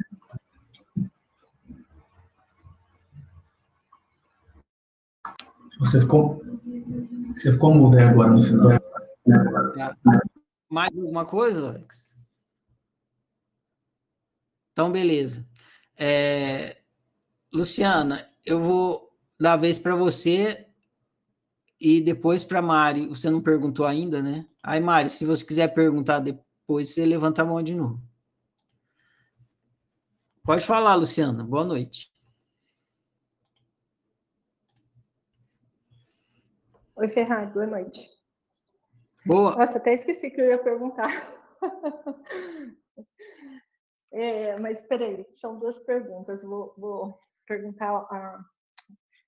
Você ficou, você ficou mudo agora no final. Mais alguma coisa, Alex? Então, beleza. É, Luciana, eu vou dar a vez para você e depois para Mari. Você não perguntou ainda, né? Aí, Mari, se você quiser perguntar depois, você levanta a mão de novo. Pode falar, Luciana. Boa noite. Oi, Ferrari, boa noite. Boa. Nossa, até esqueci que eu ia perguntar. é, mas espera aí, são duas perguntas. Vou, vou perguntar a,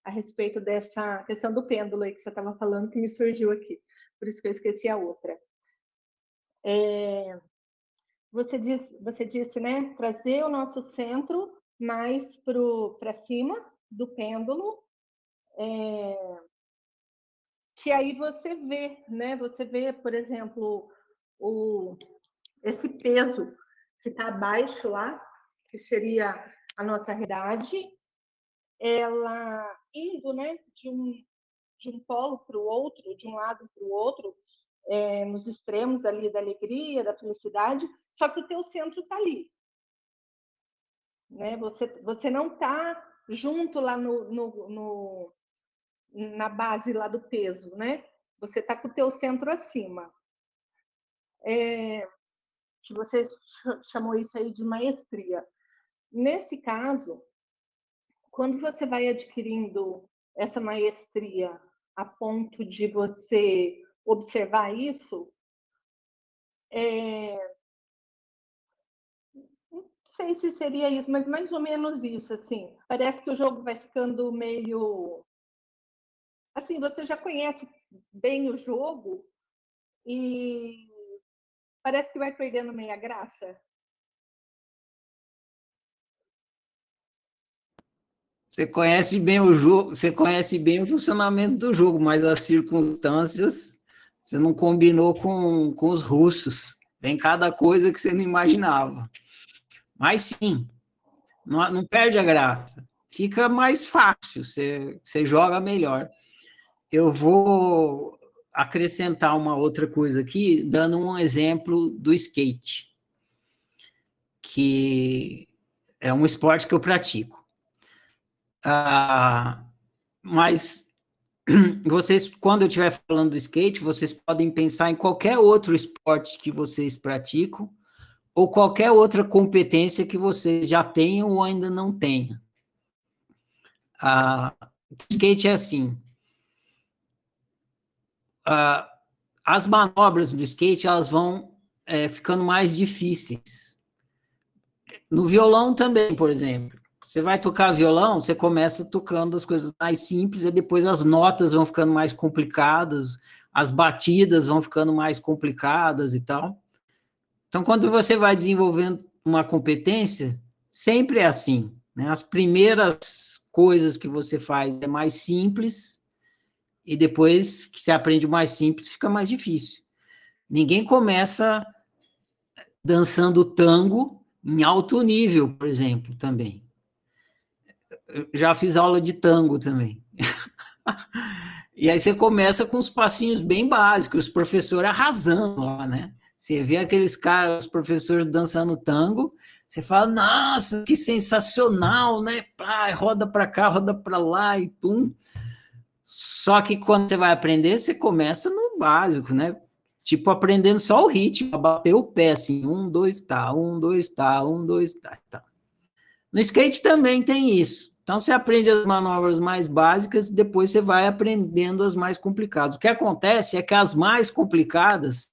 a respeito dessa questão do pêndulo aí que você estava falando, que me surgiu aqui. Por isso que eu esqueci a outra. É, você, disse, você disse, né, trazer o nosso centro mais para cima do pêndulo, é, que aí você vê, né, você vê, por exemplo, o, esse peso que está abaixo lá, que seria a nossa realidade, ela indo, né, de um, de um polo para o outro, de um lado para o outro, é, nos extremos ali da alegria, da felicidade, só que o teu centro está ali. Né? Você, você não está junto lá no, no, no, na base lá do peso, né? Você está com o teu centro acima. É, que você chamou isso aí de maestria. Nesse caso, quando você vai adquirindo essa maestria a ponto de você observar isso, é... não sei se seria isso, mas mais ou menos isso, assim. Parece que o jogo vai ficando meio... Assim, você já conhece bem o jogo e parece que vai perdendo meia graça. Você conhece bem o jogo, você conhece bem o funcionamento do jogo, mas as circunstâncias você não combinou com, com os russos. Tem cada coisa que você não imaginava. Mas sim, não, não perde a graça. Fica mais fácil, você, você joga melhor. Eu vou acrescentar uma outra coisa aqui, dando um exemplo do skate, que é um esporte que eu pratico. Ah, mas vocês, quando eu estiver falando do skate, vocês podem pensar em qualquer outro esporte que vocês praticam ou qualquer outra competência que vocês já tenham ou ainda não tenham. Ah, skate é assim. Ah, as manobras do skate elas vão é, ficando mais difíceis. No violão também, por exemplo. Você vai tocar violão, você começa tocando as coisas mais simples, e depois as notas vão ficando mais complicadas, as batidas vão ficando mais complicadas e tal. Então, quando você vai desenvolvendo uma competência, sempre é assim. Né? As primeiras coisas que você faz é mais simples, e depois que você aprende mais simples, fica mais difícil. Ninguém começa dançando tango em alto nível, por exemplo, também já fiz aula de tango também. e aí você começa com os passinhos bem básicos, os professores arrasando lá, né? Você vê aqueles caras, os professores dançando tango, você fala, nossa, que sensacional, né? Pá, roda para cá, roda para lá e pum. Só que quando você vai aprender, você começa no básico, né? Tipo, aprendendo só o ritmo, bater o pé, assim, um, dois, tá, um, dois, tá, um, dois, tá, tá. No skate também tem isso. Então, você aprende as manobras mais básicas e depois você vai aprendendo as mais complicadas. O que acontece é que as mais complicadas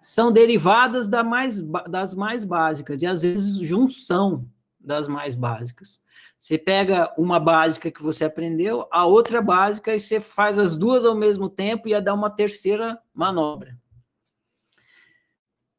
são derivadas da mais, das mais básicas, e às vezes junção das mais básicas. Você pega uma básica que você aprendeu, a outra básica, e você faz as duas ao mesmo tempo e ia dar uma terceira manobra.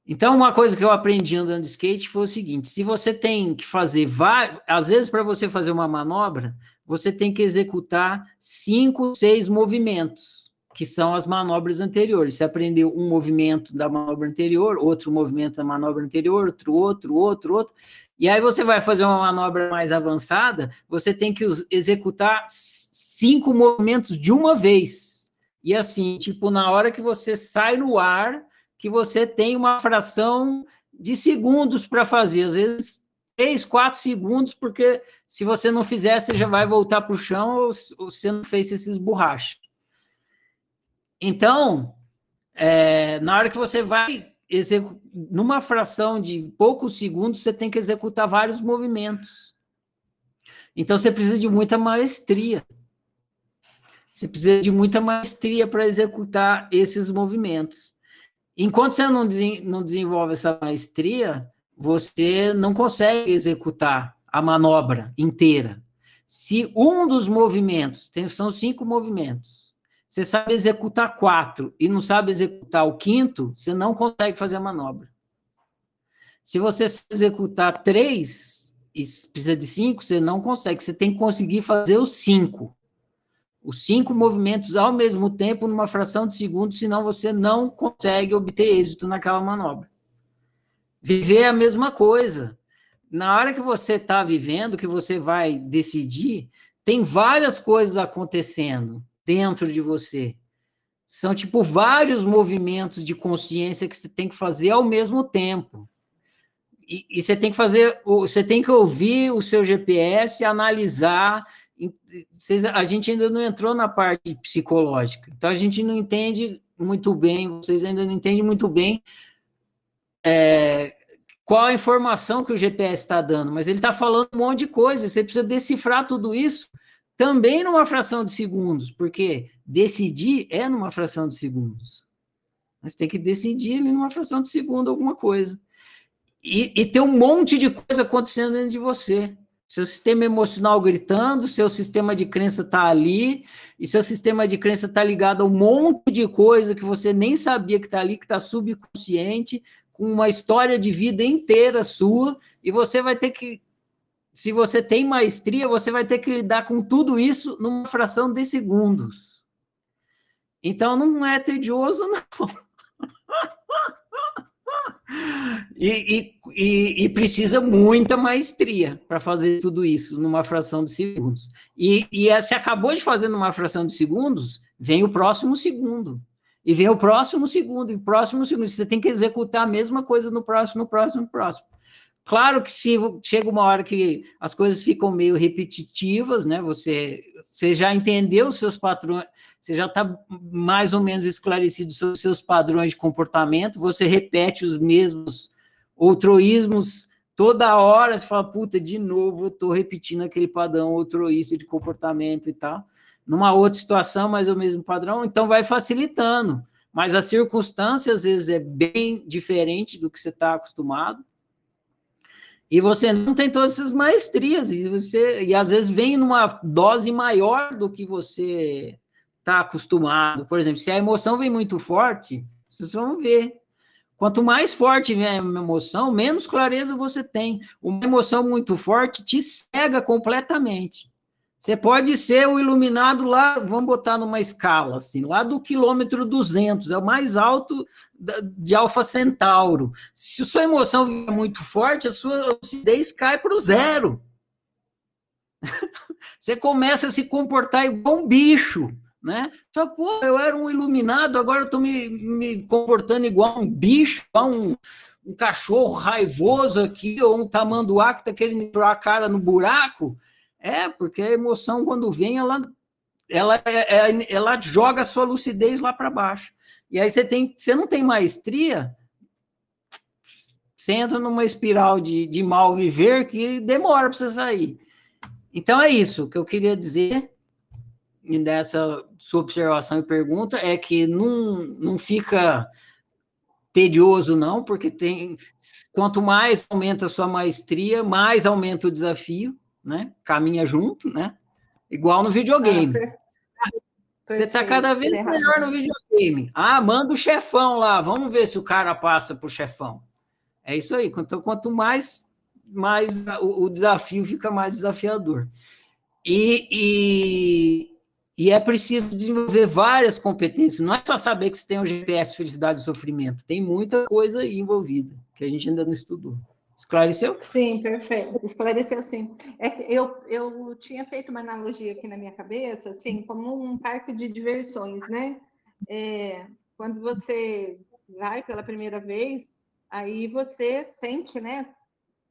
Então, uma coisa que eu aprendi andando de skate foi o seguinte: se você tem que fazer vários, às vezes, para você fazer uma manobra, você tem que executar cinco, seis movimentos, que são as manobras anteriores. Você aprendeu um movimento da manobra anterior, outro movimento da manobra anterior, outro, outro, outro, outro. E aí você vai fazer uma manobra mais avançada, você tem que executar cinco movimentos de uma vez. E assim, tipo, na hora que você sai no ar, que você tem uma fração de segundos para fazer, às vezes três, quatro segundos, porque se você não fizer, você já vai voltar para o chão ou, você não fez esses borrachos. Então, é, na hora que você vai numa fração de poucos segundos, você tem que executar vários movimentos. Então, você precisa de muita maestria. Você precisa de muita maestria para executar esses movimentos. Enquanto você não, não desenvolve essa maestria, você não consegue executar a manobra inteira. Se um dos movimentos, tem, são cinco movimentos, você sabe executar quatro e não sabe executar o quinto, você não consegue fazer a manobra. Se você executar três e precisa de cinco, você não consegue. Você tem que conseguir fazer os cinco os cinco movimentos ao mesmo tempo numa fração de segundo, senão você não consegue obter êxito naquela manobra. Viver é a mesma coisa. Na hora que você está vivendo, que você vai decidir, tem várias coisas acontecendo dentro de você. São tipo vários movimentos de consciência que você tem que fazer ao mesmo tempo. E, e você tem que fazer, você tem que ouvir o seu GPS, analisar a gente ainda não entrou na parte psicológica, então a gente não entende muito bem, vocês ainda não entendem muito bem é, qual a informação que o GPS está dando, mas ele está falando um monte de coisa, você precisa decifrar tudo isso também numa fração de segundos, porque decidir é numa fração de segundos. Mas tem que decidir numa fração de segundo alguma coisa. E, e tem um monte de coisa acontecendo dentro de você. Seu sistema emocional gritando, seu sistema de crença está ali, e seu sistema de crença está ligado a um monte de coisa que você nem sabia que está ali, que está subconsciente, com uma história de vida inteira sua, e você vai ter que, se você tem maestria, você vai ter que lidar com tudo isso numa fração de segundos. Então não é tedioso, não. E, e, e, precisa muita maestria para fazer tudo isso numa fração de segundos. E, e se acabou de fazer numa fração de segundos, vem o próximo segundo. E vem o próximo segundo, e o próximo segundo. Você tem que executar a mesma coisa no próximo, no próximo, no próximo. Claro que se chega uma hora que as coisas ficam meio repetitivas, né? Você, você já entendeu os seus patrões, você já está mais ou menos esclarecido sobre os seus padrões de comportamento, você repete os mesmos outroísmos toda hora, você fala, puta, de novo eu estou repetindo aquele padrão outroísta de comportamento e tal. Numa outra situação, mas o mesmo padrão, então vai facilitando. Mas a circunstância, às vezes, é bem diferente do que você está acostumado e você não tem todas essas maestrias, e você e às vezes vem numa dose maior do que você está acostumado. Por exemplo, se a emoção vem muito forte, vocês vão ver. Quanto mais forte vem a emoção, menos clareza você tem. Uma emoção muito forte te cega completamente. Você pode ser o iluminado lá, vamos botar numa escala, assim, lá do quilômetro 200, é o mais alto de Alfa Centauro. Se a sua emoção vier muito forte, a sua lucidez cai para o zero. Você começa a se comportar igual um bicho, né? Só, pô, eu era um iluminado, agora eu estou me, me comportando igual um bicho, igual um, um cachorro raivoso aqui, ou um tamanduá que está querendo entrar a cara no buraco. É, porque a emoção, quando vem, ela, ela, é, é, ela joga a sua lucidez lá para baixo. E aí você tem, você não tem maestria, você entra numa espiral de, de mal viver que demora para você sair. Então é isso que eu queria dizer nessa sua observação e pergunta é que não, não fica tedioso não, porque tem quanto mais aumenta a sua maestria, mais aumenta o desafio né? Caminha junto, né? Igual no videogame. Ah, Você está cada vez melhor no videogame. Ah, manda o chefão lá, vamos ver se o cara passa para o chefão. É isso aí. Então, quanto mais, mais o, o desafio fica mais desafiador. E, e, e, é preciso desenvolver várias competências. Não é só saber que você tem o GPS felicidade e sofrimento. Tem muita coisa aí envolvida que a gente ainda não estudou. Esclareceu? Sim, perfeito. Esclareceu sim. É eu, eu tinha feito uma analogia aqui na minha cabeça, assim, como um parque de diversões, né? É, quando você vai pela primeira vez, aí você sente, né?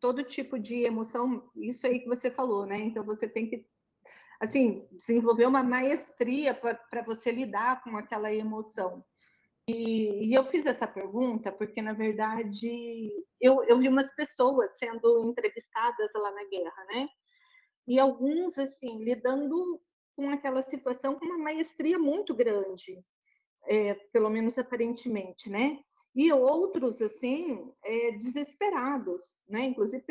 Todo tipo de emoção, isso aí que você falou, né? Então você tem que, assim, desenvolver uma maestria para você lidar com aquela emoção. E, e, eu fiz essa pergunta porque, na verdade, eu, eu vi umas pessoas sendo entrevistadas lá na guerra, né? E alguns, assim, lidando com aquela situação com uma maestria muito grande, é, pelo menos aparentemente, né? E outros, assim, é, desesperados, né? Inclusive,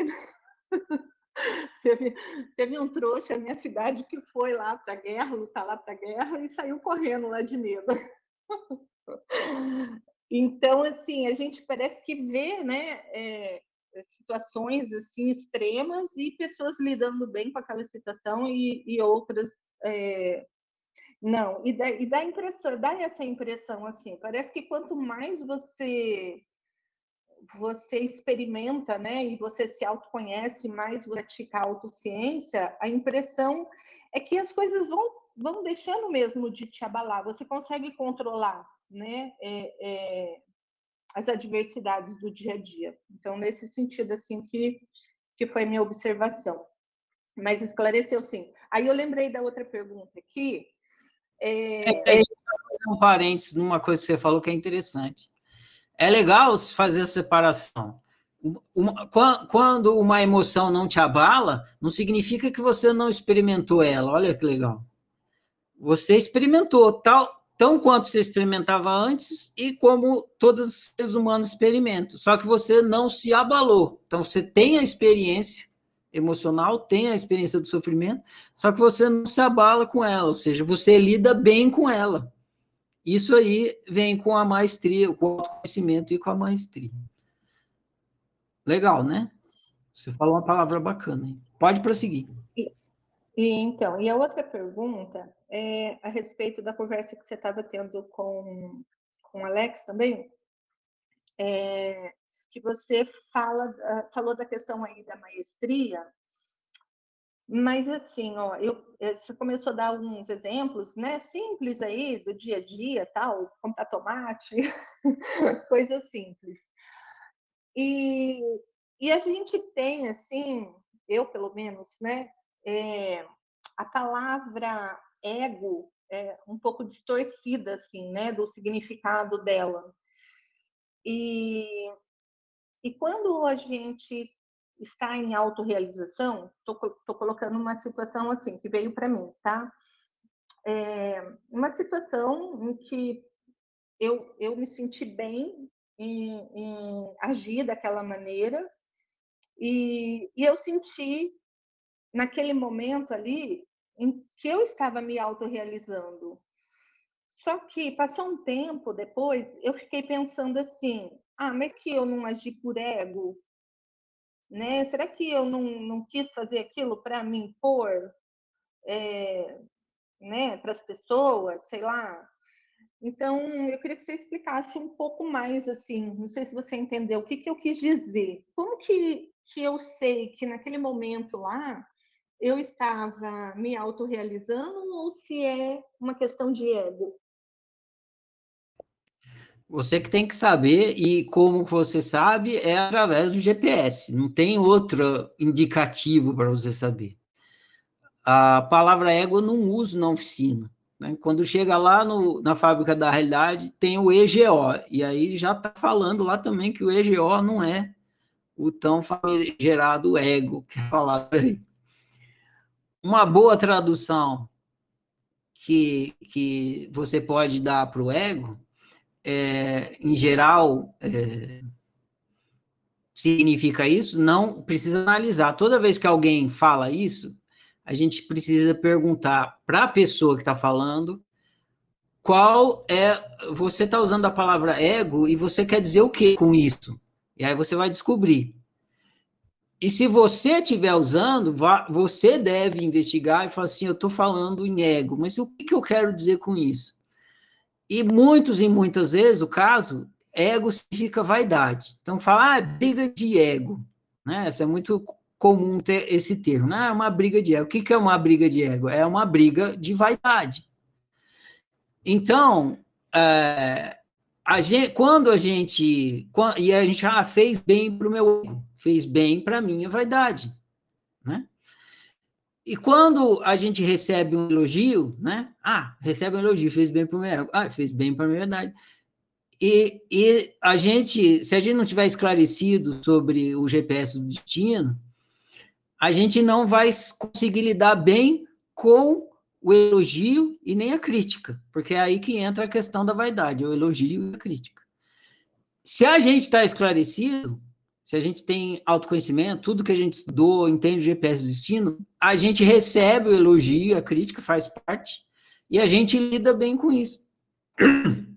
teve, teve, um trouxa na minha cidade que foi lá para a guerra, lutar lá para a guerra, e saiu correndo lá de medo. Então, assim, a gente parece que vê, né, é, situações assim extremas e pessoas lidando bem com aquela situação e, e outras é, não. E dá, e dá impressão, dá essa impressão assim. Parece que quanto mais você você experimenta, né, e você se autoconhece, mais pratica a autociência, a impressão é que as coisas vão, vão deixando mesmo de te abalar. Você consegue controlar né, é, é, as adversidades do dia a dia. Então, nesse sentido, assim, que, que foi minha observação. Mas esclareceu sim. Aí eu lembrei da outra pergunta aqui. É... É, um parênteses numa coisa que você falou que é interessante. É legal fazer a separação. Uma, quando uma emoção não te abala, não significa que você não experimentou ela. Olha que legal. Você experimentou tal, tão quanto você experimentava antes e como todos os seres humanos experimentam. Só que você não se abalou. Então você tem a experiência emocional, tem a experiência do sofrimento, só que você não se abala com ela, ou seja, você lida bem com ela. Isso aí vem com a maestria, com o autoconhecimento e com a maestria. Legal, né? Você falou uma palavra bacana. Hein? Pode prosseguir. E, então, e a outra pergunta é a respeito da conversa que você estava tendo com, com o Alex também, é, que você fala, falou da questão aí da maestria, mas assim, ó, eu, eh, você começou a dar alguns exemplos, né, simples aí do dia a dia, tal, comprar tomate, coisa simples. E, e a gente tem, assim, eu pelo menos, né, é, a palavra ego é um pouco distorcida, assim, né, do significado dela. E, e quando a gente está em autorrealização, estou colocando uma situação assim, que veio para mim, tá? É uma situação em que eu, eu me senti bem em, em agir daquela maneira e, e eu senti naquele momento ali em que eu estava me autorrealizando. Só que passou um tempo depois, eu fiquei pensando assim: ah, mas que eu não agi por ego? Né? Será que eu não, não quis fazer aquilo para me impor é, né, para as pessoas, sei lá? Então, eu queria que você explicasse um pouco mais, assim, não sei se você entendeu, o que, que eu quis dizer. Como que, que eu sei que naquele momento lá eu estava me autorrealizando ou se é uma questão de ego? Você que tem que saber, e como você sabe, é através do GPS, não tem outro indicativo para você saber. A palavra ego eu não uso na oficina. Né? Quando chega lá no, na fábrica da realidade, tem o EGO, e aí já está falando lá também que o EGO não é o tão gerado ego, que é falado aí. Uma boa tradução que, que você pode dar para o ego é, em geral, é, significa isso? Não precisa analisar. Toda vez que alguém fala isso, a gente precisa perguntar para a pessoa que está falando qual é. Você está usando a palavra ego e você quer dizer o que com isso? E aí você vai descobrir. E se você estiver usando, você deve investigar e falar assim: eu estou falando em ego, mas o que eu quero dizer com isso? E muitos e muitas vezes o caso, ego significa vaidade. Então, falar ah, briga de ego, né? Isso é muito comum ter esse termo, né? É uma briga de ego. O que é uma briga de ego? É uma briga de vaidade. Então, é, a gente, quando a gente, e a gente ah, fez bem para o meu ego, fez bem para minha vaidade, né? E quando a gente recebe um elogio, né? Ah, recebe um elogio, fez bem para o meu. Ah, fez bem para minha verdade. E, e a gente, se a gente não tiver esclarecido sobre o GPS do destino, a gente não vai conseguir lidar bem com o elogio e nem a crítica, porque é aí que entra a questão da vaidade, o elogio e a crítica. Se a gente está esclarecido, se a gente tem autoconhecimento, tudo que a gente estudou, entende o GPS do destino, a gente recebe o elogio, a crítica faz parte, e a gente lida bem com isso.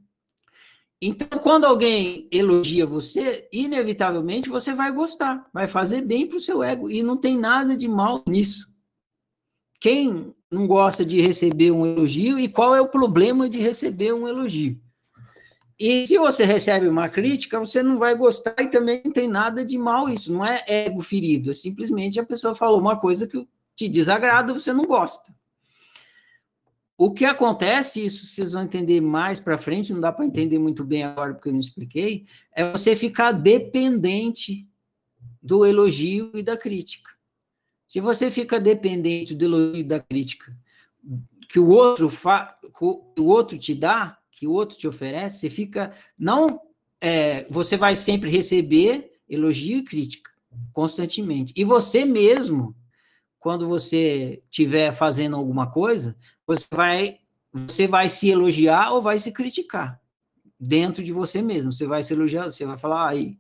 Então, quando alguém elogia você, inevitavelmente você vai gostar, vai fazer bem para o seu ego, e não tem nada de mal nisso. Quem não gosta de receber um elogio e qual é o problema de receber um elogio? E se você recebe uma crítica, você não vai gostar e também não tem nada de mal isso, não é ego ferido, é simplesmente a pessoa falou uma coisa que te desagrada, você não gosta. O que acontece, isso vocês vão entender mais para frente, não dá para entender muito bem agora porque eu não expliquei, é você ficar dependente do elogio e da crítica. Se você fica dependente do elogio e da crítica que o outro fa, que o outro te dá, que o outro te oferece, você fica não é, você vai sempre receber elogio e crítica constantemente. E você mesmo, quando você estiver fazendo alguma coisa, você vai você vai se elogiar ou vai se criticar dentro de você mesmo. Você vai se elogiar, você vai falar aí,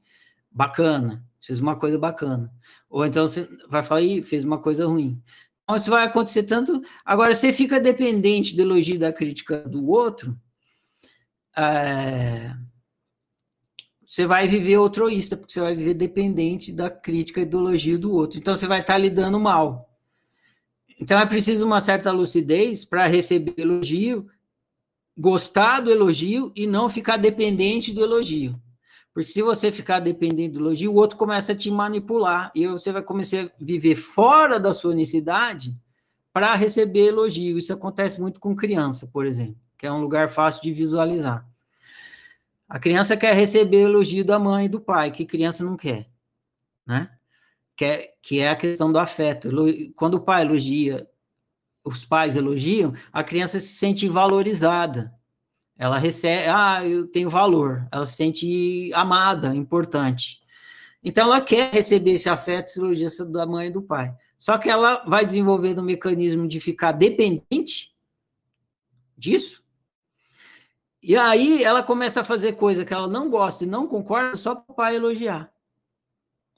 bacana, fez uma coisa bacana. Ou então você vai falar, Ih, fez uma coisa ruim. Então, isso vai acontecer tanto. Agora, você fica dependente do elogio e da crítica do outro, é... você vai viver outroísta, porque você vai viver dependente da crítica e do elogio do outro. Então, você vai estar lidando mal. Então, é preciso uma certa lucidez para receber elogio, gostar do elogio e não ficar dependente do elogio. Porque se você ficar dependendo do elogio, o outro começa a te manipular e você vai começar a viver fora da sua necessidade para receber elogio. Isso acontece muito com criança, por exemplo, que é um lugar fácil de visualizar. A criança quer receber elogio da mãe e do pai, que criança não quer, né? Que é, que é a questão do afeto. Quando o pai elogia, os pais elogiam, a criança se sente valorizada. Ela recebe, ah, eu tenho valor, ela se sente amada, importante. Então ela quer receber esse afeto cirurgia da mãe e do pai. Só que ela vai desenvolvendo um mecanismo de ficar dependente disso. E aí ela começa a fazer coisa que ela não gosta e não concorda só para o pai elogiar.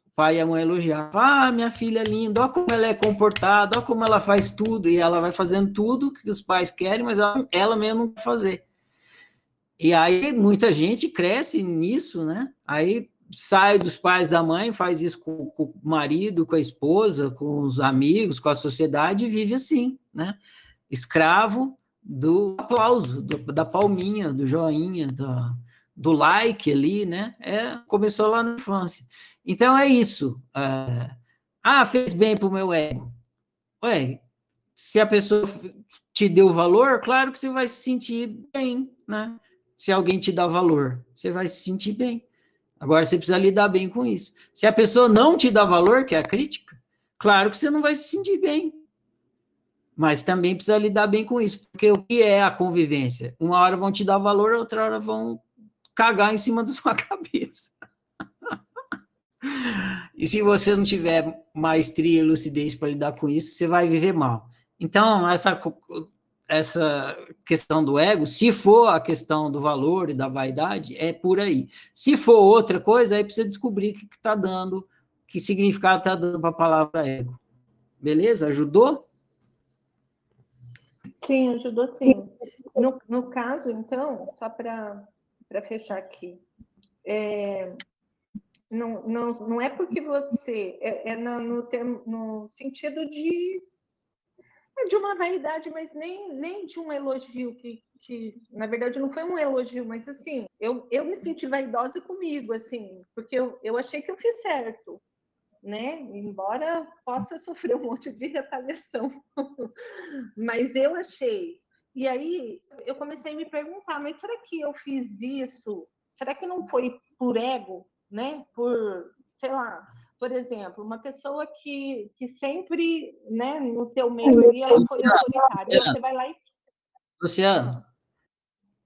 O pai e a mãe elogiar. Ah, minha filha é linda, olha como ela é comportada, olha como ela faz tudo. E ela vai fazendo tudo que os pais querem, mas ela, ela mesma não quer fazer. E aí muita gente cresce nisso, né? Aí sai dos pais da mãe, faz isso com, com, o marido, com a esposa, com os amigos, com a sociedade e vive assim, né? Escravo do aplauso, do, da palminha, do joinha, do, like ali, né? É, começou lá na infância. Então é isso. É, ah, fez bem para o meu ego. Ué, se a pessoa te deu valor, claro que você vai se sentir bem, né? se alguém te dá valor, você vai se sentir bem. Agora você precisa lidar bem com isso. Se a pessoa não te dá valor, que é a crítica, claro que você não vai se sentir bem. Mas também precisa lidar bem com isso, porque o que é a convivência? Uma hora vão te dar valor, outra hora vão cagar em cima da sua cabeça. e se você não tiver maestria e lucidez para lidar com isso, você vai viver mal. Então, essa essa questão do ego, se for a questão do valor e da vaidade, é por aí. Se for outra coisa, aí precisa descobrir o que está dando, que significado está dando para a palavra ego. Beleza? Ajudou? Sim, ajudou sim. No, no caso, então, só para fechar aqui, é, não, não, não é porque você. É, é no, termo, no sentido de é de uma vaidade, mas nem, nem de um elogio que, que, na verdade, não foi um elogio, mas assim, eu, eu me senti vaidosa comigo, assim, porque eu, eu achei que eu fiz certo, né? Embora possa sofrer um monte de retaliação, mas eu achei. E aí eu comecei a me perguntar, mas será que eu fiz isso? Será que não foi por ego, né? Por, sei lá, por exemplo, uma pessoa que, que sempre, né, no teu meio ali, ela foi autoritária. Você vai lá e. Luciano,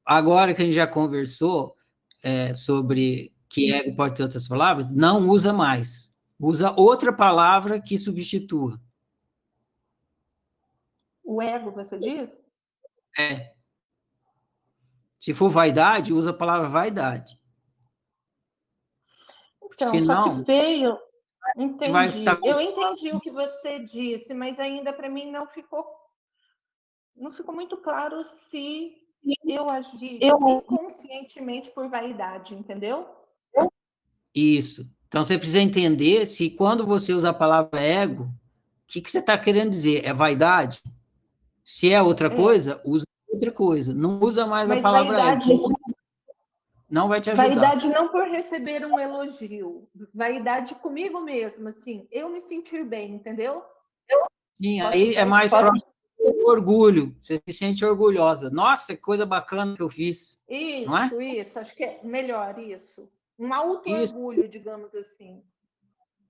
agora que a gente já conversou, é, sobre que ego pode ter outras palavras, não usa mais. Usa outra palavra que substitua. O ego, você diz? É. Se for vaidade, usa a palavra vaidade. Então, Senão, só que veio. Entendi. estar- Eu entendi o que você disse, mas ainda para mim não ficou não ficou muito claro se eu agi inconscientemente por vaidade, entendeu? Isso. Então você precisa entender se quando você usa a palavra ego, o que, que você está querendo dizer? É vaidade? Se é outra É. coisa, usa outra coisa. Não usa mais a Mas palavra vaidade, ego. Não vai te ajudar. vaidade não por receber um elogio, vaidade comigo mesma, assim, eu me sentir bem, entendeu? Sim, Pode- aí é mais próximo do orgulho. Você se sente orgulhosa. Nossa, que coisa bacana que eu fiz. Isso, Não é? isso, acho que é melhor isso. Um auto-orgulho, digamos assim.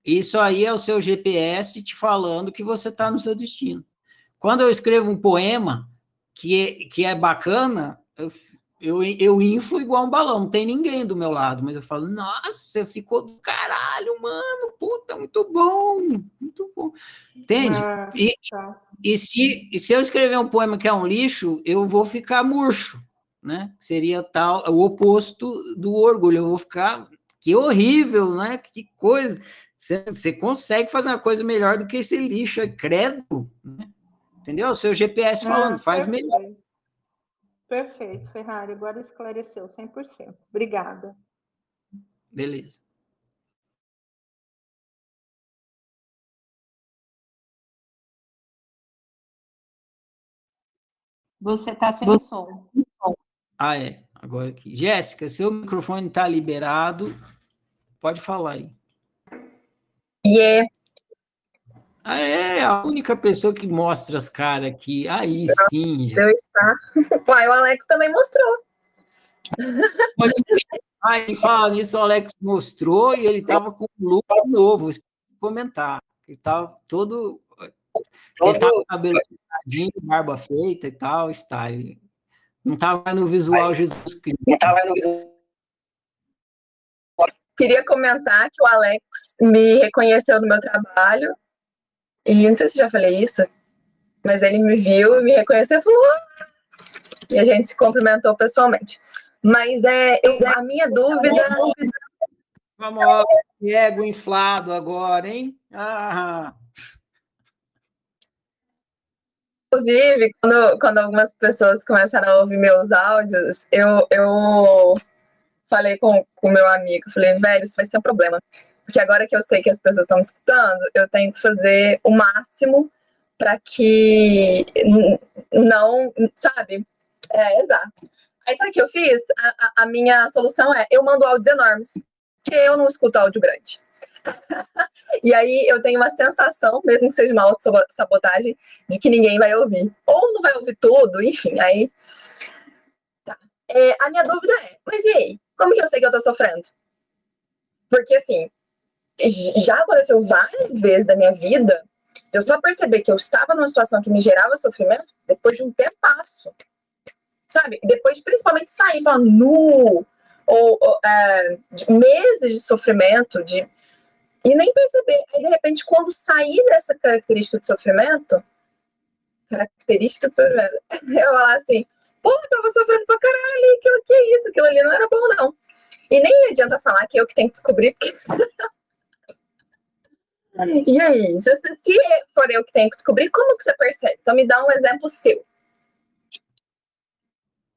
Isso aí é o seu GPS te falando que você está no seu destino. Quando eu escrevo um poema que é, que é bacana, eu, eu, eu inflo igual um balão. Não tem ninguém do meu lado, mas eu falo, nossa, ficou do caralho, mano. Puta, muito bom, muito bom. Entende? Ah, E- tá. E se, e se eu escrever um poema que é um lixo, eu vou ficar murcho, né? Seria tal o oposto do orgulho. Eu vou ficar que horrível, né? Que coisa. Você, você consegue fazer uma coisa melhor do que esse lixo, é credo, né? Entendeu? O seu GPS falando, Ah, faz melhor. perfeito. Perfeito, Ferrari, agora esclareceu 100%. Obrigada. Beleza. Você está sem som. Ah, é. Agora aqui. Jéssica, seu microfone está liberado. Pode falar aí. Yeah. Ah, é a única pessoa que mostra as caras aqui. Aí sim, Deu está. Uai, o Alex também mostrou. Aí, fala nisso, o Alex mostrou e ele estava com um look novo, comentar. Ele estava todo. Ele estava com o cabelo barba feita e tal, style. Não estava no visual Jesus Cristo. Queria comentar que o Alex me reconheceu no meu trabalho. E não sei se já falei isso, mas ele me viu e me reconheceu e falou. "Ah!" E a gente se cumprimentou pessoalmente. Mas é eu- a minha dúvida. Vamos, ego inflado agora, hein? Ah, Inclusive, quando, quando algumas pessoas começaram a ouvir meus áudios, eu, eu falei com o meu amigo, falei, velho, isso vai ser um problema. Porque agora que eu sei que as pessoas estão me escutando, eu tenho que fazer o máximo para que não, sabe? É, exato. Aí sabe o que eu fiz? A, a- a minha solução é, eu mando áudios enormes, porque eu não escuto áudio grande. E aí eu tenho uma sensação, mesmo que seja uma auto-sabotagem, de que ninguém vai ouvir. Ou não vai ouvir tudo, enfim, aí. Tá. É, a minha dúvida é, mas e aí? Como que eu sei que eu tô sofrendo? Porque assim, já aconteceu várias vezes da minha vida eu só perceber que eu estava numa situação que me gerava sofrimento depois de um tempasso. Sabe? E Depois, principalmente, sair falando nu, ou, ou, é, de meses de sofrimento, de e nem perceber. Aí, de repente, quando sair dessa característica de sofrimento, característica de sofrimento, eu falar assim, pô, eu tava sofrendo pra caralho, aquilo que é isso, aquilo ali não era bom, não. E nem adianta falar que eu que tenho que descobrir, porque. e aí, se, se for eu que tenho que descobrir, como que você percebe? Então, me dá um exemplo seu.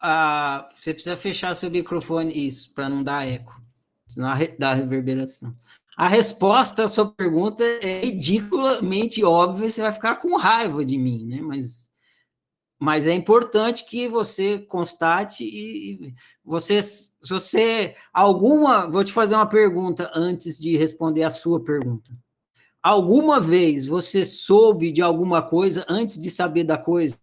ah, você precisa fechar seu microfone, isso, para não dar eco, senão dá reverberação. A resposta à sua pergunta é ridiculamente óbvia, você vai ficar com raiva de mim, né? Mas, mas é importante que você constate e você, se você alguma, vou te fazer uma pergunta antes de responder a sua pergunta. Alguma vez você soube de alguma coisa antes de saber da coisa?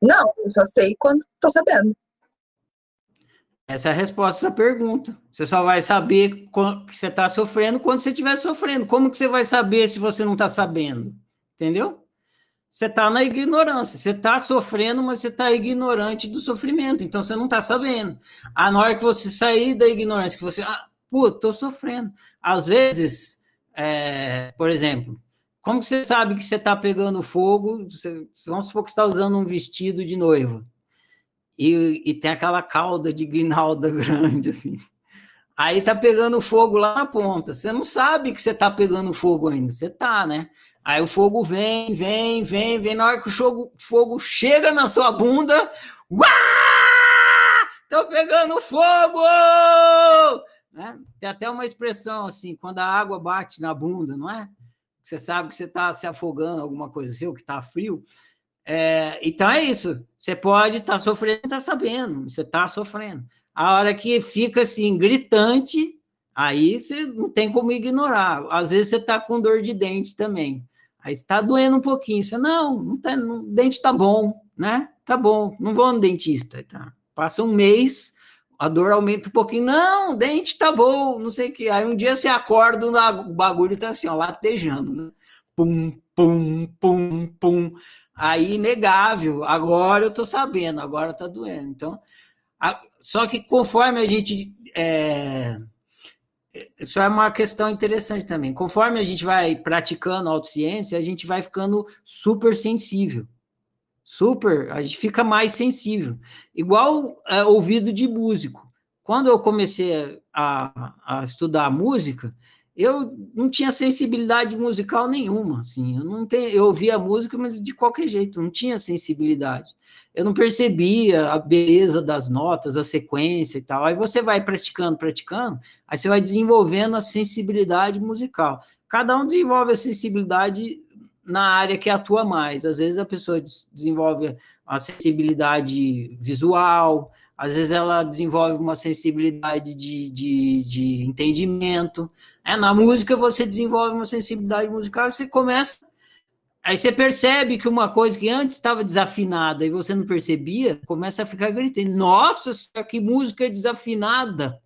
Não, eu só sei quando tô sabendo. Essa é a resposta à pergunta. Você só vai saber que você está sofrendo quando você estiver sofrendo. Como que você vai saber se você não está sabendo? Entendeu? você está na ignorância. Você está sofrendo, mas você está ignorante do sofrimento. Então você não está sabendo. Ah, na hora que você sair da ignorância, que você. Ah, pô, estou sofrendo. Às vezes, é, por exemplo, como você sabe que você está pegando fogo? Você, vamos supor que está usando um vestido de noiva. E, e tem aquela cauda de guinalda grande, assim. Aí tá pegando fogo lá na ponta. Você não sabe que você tá pegando fogo ainda. Você tá, né? Aí o fogo vem, vem, vem, vem. Na hora que o fogo, fogo chega na sua bunda, uá! Tô pegando fogo! Né? Tem até uma expressão assim, quando a água bate na bunda, não é? Você sabe que você está se afogando, alguma coisa ou que está frio. É, então é isso. Você pode estar tá sofrendo, está sabendo, você está sofrendo. A hora que fica assim, gritante, aí você não tem como ignorar. Às vezes você está com dor de dente também. Aí está doendo um pouquinho. Você, não, não tá, o dente está bom, né? Tá bom, não vou no dentista. Tá? Passa um mês, a dor aumenta um pouquinho. Não, o dente tá bom, não sei o que. Aí um dia você acorda, o bagulho tá assim, ó, latejando, né? Pum, pum, pum, pum. Aí, inegável. Agora eu tô sabendo, agora tá doendo. Então, a, só que conforme a gente. É, isso é uma questão interessante também. Conforme a gente vai praticando autociência, a gente vai ficando super sensível. Super, a gente fica mais sensível. Igual é, ouvido de músico. Quando eu comecei a, a estudar música, eu não tinha sensibilidade musical nenhuma, assim, eu não tenho, eu ouvia música, mas de qualquer jeito, não tinha sensibilidade eu não percebia a beleza das notas, a sequência e tal. Aí você vai praticando, praticando, aí você vai desenvolvendo a sensibilidade musical. Cada um desenvolve a sensibilidade na área que atua mais. Às vezes a pessoa desenvolve a sensibilidade visual, às vezes ela desenvolve uma sensibilidade de, de, de entendimento. É, na música você desenvolve uma sensibilidade musical você começa Aí você percebe que uma coisa que antes estava desafinada e você não percebia, começa a ficar gritando: Nossa, que música desafinada!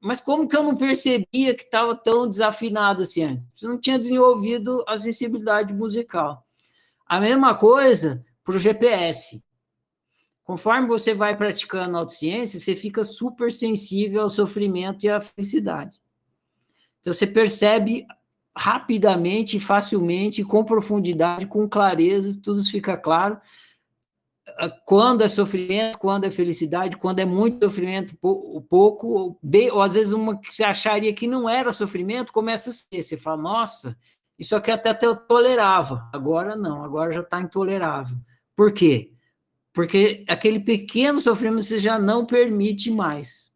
Mas como que eu não percebia que estava tão desafinado assim antes? Você não tinha desenvolvido a sensibilidade musical. A mesma coisa para o GPS. Conforme você vai praticando autociência, você fica super sensível ao sofrimento e à felicidade. Então você percebe rapidamente, facilmente, com profundidade, com clareza, tudo fica claro. Ah, quando é sofrimento, quando é felicidade, quando é muito sofrimento, pouco, ou às vezes uma que você acharia que não era sofrimento, começa a ser. Você fala, nossa, isso aqui até eu tolerava, agora não, agora já está intolerável. Por quê? Porque aquele pequeno sofrimento você já não permite mais.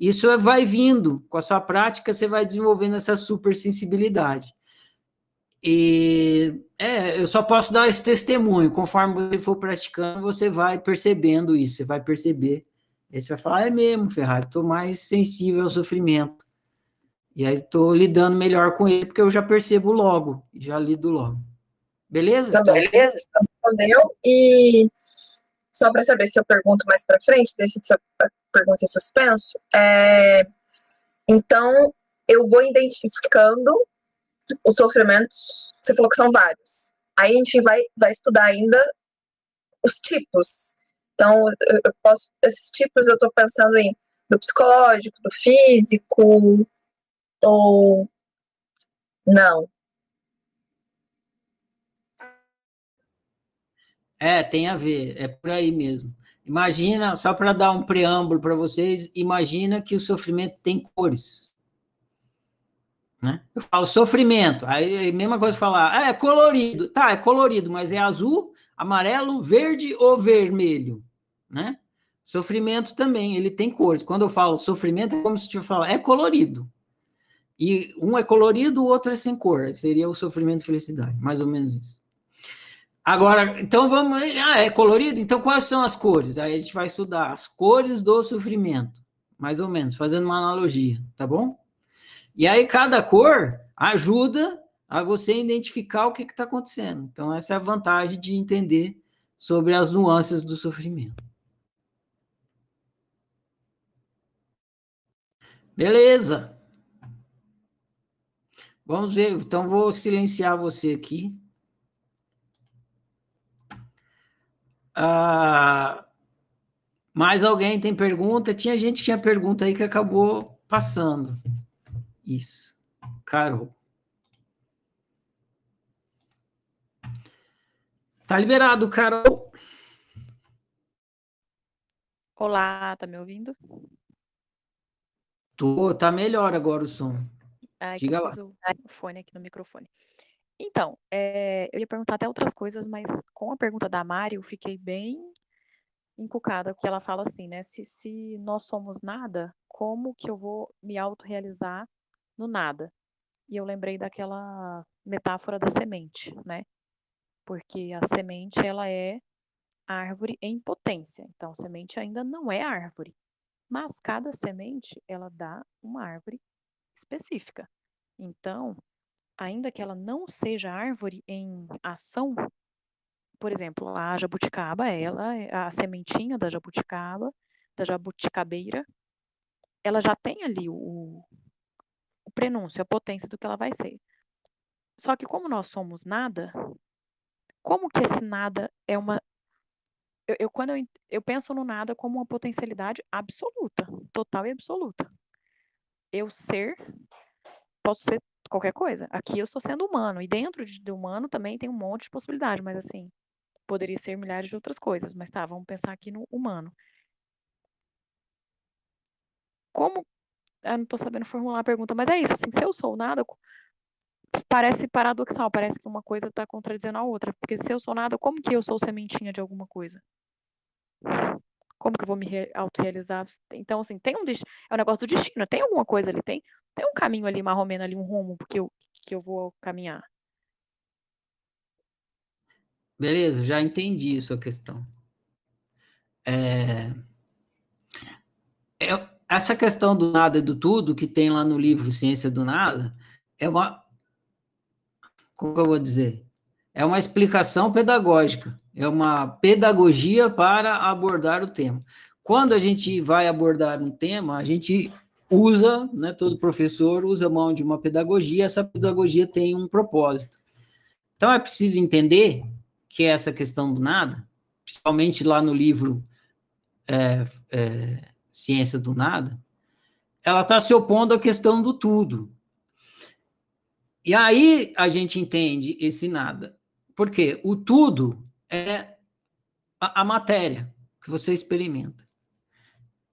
Isso é, vai vindo, com a sua prática, você vai desenvolvendo essa super sensibilidade. E é, eu só posso dar esse testemunho. Conforme você for praticando, você vai percebendo isso, você vai perceber. Aí você vai falar, é mesmo, Ferrari, estou mais sensível ao sofrimento. E aí estou lidando melhor com ele, porque eu já percebo logo, já lido logo. Beleza? Tá beleza, respondeu. E só para saber se eu pergunto mais para frente, deixa essa pergunta em suspenso. É, então, eu vou identificando os sofrimentos, você falou que são vários. Aí a gente vai, vai estudar ainda os tipos. Então, eu, posso, esses tipos eu estou pensando em do psicológico, do físico, ou não. É, tem a ver, é por aí mesmo. Imagina, só para dar um preâmbulo para vocês, imagina que o sofrimento tem cores. Né? Eu falo sofrimento, aí é a mesma coisa falar, ah, é colorido. Tá, é colorido, mas é azul, amarelo, verde ou vermelho, né? Sofrimento também, ele tem cores. Quando eu falo sofrimento, é como se eu falar, é colorido. E um é colorido, o outro é sem cor. Seria o sofrimento e felicidade, mais ou menos isso. Agora, então vamos. Ah, é colorido? Então quais são as cores? Aí a gente vai estudar as cores do sofrimento, mais ou menos, fazendo uma analogia, tá bom? E aí cada cor ajuda a você identificar o que está acontecendo. Então, essa é a vantagem de entender sobre as nuances do sofrimento. Beleza. Vamos ver. Então, vou silenciar você aqui. Ah, mais alguém tem pergunta? Tinha gente que tinha pergunta aí que acabou passando. Isso. Carol. Tá liberado, Carol. Olá, tá me ouvindo? Tô, tá melhor agora o som. Ai, Diga lá. o fone aqui no microfone. Então, é, eu ia perguntar até outras coisas, mas com a pergunta da Mari, eu fiquei bem encucada, porque ela fala assim, né? Se, se nós somos nada, como que eu vou me autorrealizar no nada? E eu lembrei daquela metáfora da semente, né? porque a semente ela é árvore em potência. Então, semente ainda não é árvore, mas cada semente ela dá uma árvore específica. Então, ainda que ela não seja árvore em ação, por exemplo, a jabuticaba, ela, é a sementinha da jabuticaba, da jabuticabeira, ela já tem ali o, o prenúncio, a potência do que ela vai ser. Só que como nós somos nada, como que esse nada é uma. Eu, eu quando eu, eu penso no nada como uma potencialidade absoluta, total e absoluta. Eu ser, posso ser qualquer coisa. Aqui eu estou sendo humano, e dentro de, de humano também tem um monte de possibilidade, mas assim, poderia ser milhares de outras coisas. Mas tá, vamos pensar aqui no humano. Como. Eu não estou sabendo formular a pergunta, mas é isso, assim, se eu sou nada, parece paradoxal, parece que uma coisa está contradizendo a outra. Porque se eu sou nada, como que eu sou sementinha de alguma coisa? Como que eu vou me autorrealizar? Então, assim, tem um é um negócio do destino, tem alguma coisa ali, tem, tem um caminho ali, menos ali, um rumo que eu, que eu vou caminhar. Beleza, já entendi sua questão. É... É, essa questão do nada e do tudo, que tem lá no livro Ciência do Nada, é uma, como eu vou dizer? É uma explicação pedagógica, é uma pedagogia para abordar o tema. Quando a gente vai abordar um tema, a gente usa, né, todo professor usa mão de uma pedagogia, essa pedagogia tem um propósito. Então é preciso entender que essa questão do nada, principalmente lá no livro é, é, Ciência do Nada, ela está se opondo à questão do tudo. E aí a gente entende esse nada. Porque o tudo é a, a matéria que você experimenta.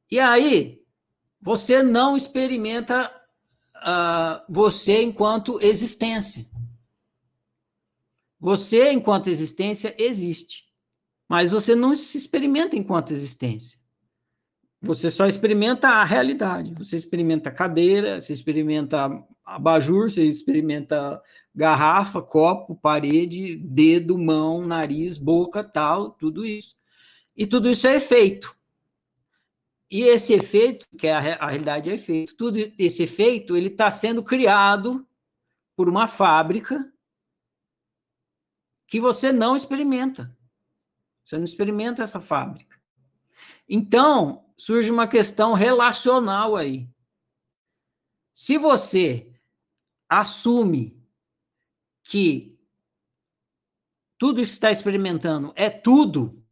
E aí você não experimenta uh, você enquanto existência. Você, enquanto existência, existe. Mas você não se experimenta enquanto existência. Você só experimenta a realidade. Você experimenta cadeira, você experimenta abajur, você experimenta garrafa, copo, parede, dedo, mão, nariz, boca, tal, tudo isso. E tudo isso é efeito. E esse efeito, que é a, a realidade é efeito, tudo esse efeito, ele está sendo criado por uma fábrica que você não experimenta. Você não experimenta essa fábrica. Então, surge uma questão relacional aí. Se você assume que tudo que está experimentando é tudo,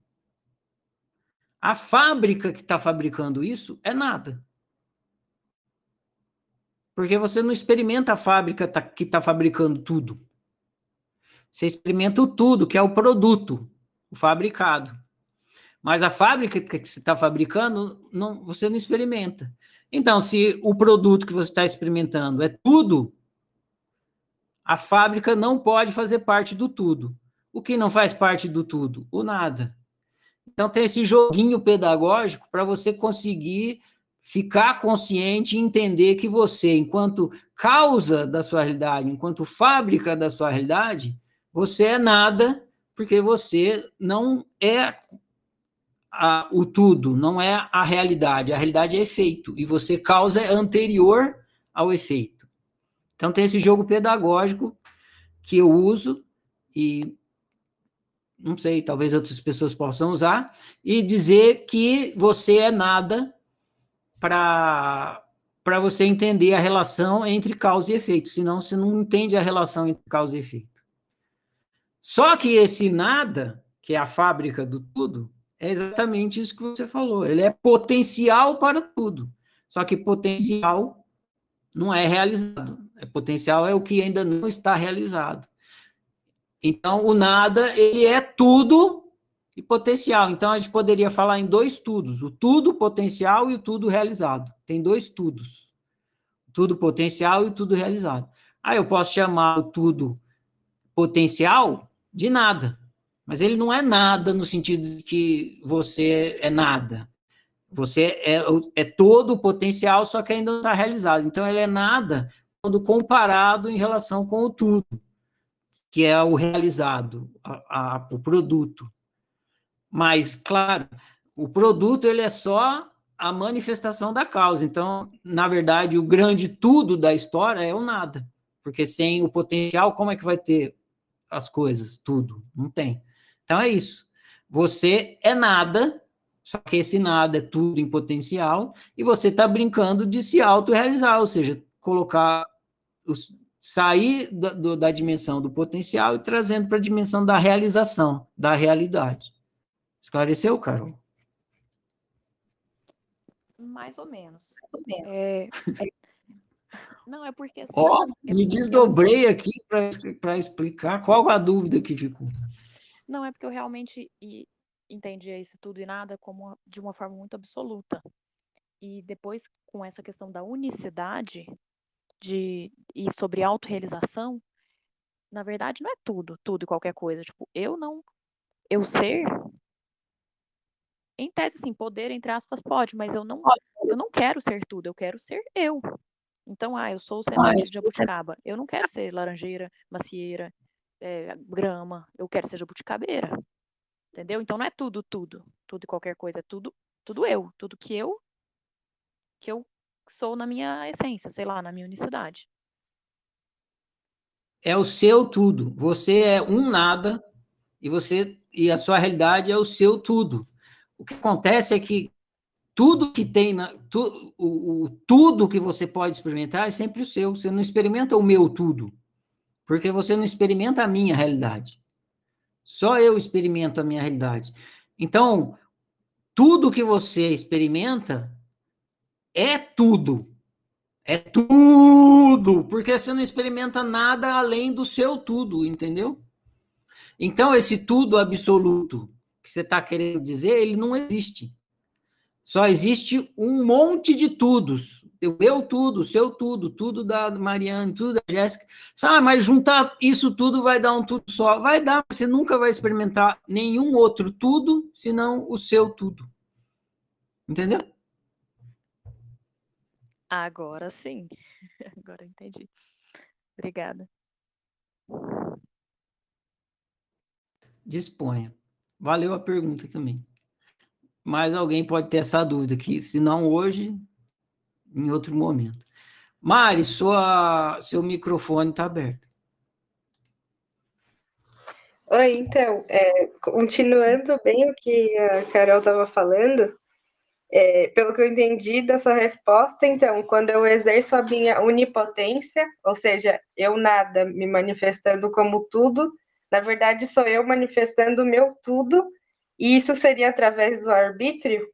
a fábrica que está fabricando isso é nada. Porque você não experimenta a fábrica tá, que está fabricando tudo. Você experimenta o tudo, que é o produto, o fabricado. Mas a fábrica que você está fabricando, não, você não experimenta. Então, se o produto que você está experimentando é tudo, a fábrica não pode fazer parte do tudo. O que não faz parte do tudo? O nada. Então tem esse joguinho pedagógico para você conseguir ficar consciente e entender que você, enquanto causa da sua realidade, enquanto fábrica da sua realidade, você é nada, porque você não é a, o tudo, não é a realidade. A realidade é efeito, e você causa é anterior ao efeito. Então tem esse jogo pedagógico que eu uso e não sei, talvez outras pessoas possam usar e dizer que você é nada para para você entender a relação entre causa e efeito, senão você não entende a relação entre causa e efeito. Só que esse nada que é a fábrica do tudo, é exatamente isso que você falou. Ele é potencial para tudo. Só que potencial não é realizado. É potencial é o que ainda não está realizado. Então, o nada, ele é tudo e potencial. Então, a gente poderia falar em dois tudos: o tudo potencial e o tudo realizado. Tem dois tudos: tudo potencial e tudo realizado. Aí eu posso chamar o tudo potencial de nada, mas ele não é nada no sentido de que você é nada. Você é, é todo o potencial, só que ainda não está realizado. Então, ele é nada quando comparado em relação com o tudo que é o realizado, a, a, o produto. Mas, claro, o produto ele é só a manifestação da causa. Então, na verdade, o grande tudo da história é o nada. Porque sem o potencial, como é que vai ter as coisas? Tudo. Não tem. Então é isso. Você é nada, só que esse nada é tudo em potencial, e você está brincando de se autorrealizar, ou seja, colocar os, sair da, do, da dimensão do potencial e trazendo para a dimensão da realização, da realidade. Esclareceu, Carol? Mais ou menos. Mais ou menos. É, é... Não, é porque. Assim, Ó, oh, me desdobrei aqui para explicar qual a dúvida que ficou. Não, é porque eu realmente entendi isso tudo e nada como de uma forma muito absoluta. E depois, com essa questão da unicidade, de e sobre autorrealização, na verdade não é tudo, tudo e qualquer coisa. Tipo, eu não eu ser em tese sim, poder entre aspas pode, mas eu não eu não quero ser tudo, eu quero ser eu. Então, ah, eu sou o semente de jabuticaba. Eu não quero ser laranjeira, macieira, é, grama. Eu quero ser jabuticabeira. Entendeu? Então não é tudo, tudo, tudo e qualquer coisa, é tudo, tudo eu, tudo que eu que eu sou na minha essência, sei lá, na minha unicidade. É o seu tudo. Você é um nada e você e a sua realidade é o seu tudo. O que acontece é que tudo que tem na, tu, o, o, tudo que você pode experimentar é sempre o seu. Você não experimenta o meu tudo, porque você não experimenta a minha realidade. Só eu experimento a minha realidade. Então, tudo que você experimenta é tudo. É tudo, porque você não experimenta nada além do seu tudo, entendeu? Então, esse tudo absoluto que você está querendo dizer, ele não existe. Só existe um monte de tudos. Eu, eu tudo, seu tudo, tudo da Mariane, tudo da Jéssica. Ah, mas juntar isso tudo vai dar um tudo só. Vai dar, você nunca vai experimentar nenhum outro tudo, senão o seu tudo. Entendeu? Agora sim. Agora eu entendi. Obrigada. Disponha. Valeu a pergunta também. Mas alguém pode ter essa dúvida aqui, se não hoje, em outro momento. Mari, sua, seu microfone está aberto. Oi, então, é, continuando bem o que a Carol estava falando, é, pelo que eu entendi dessa resposta, então, quando eu exerço a minha onipotência, ou seja, eu nada me manifestando como tudo, na verdade sou eu manifestando o meu tudo, e isso seria através do arbítrio?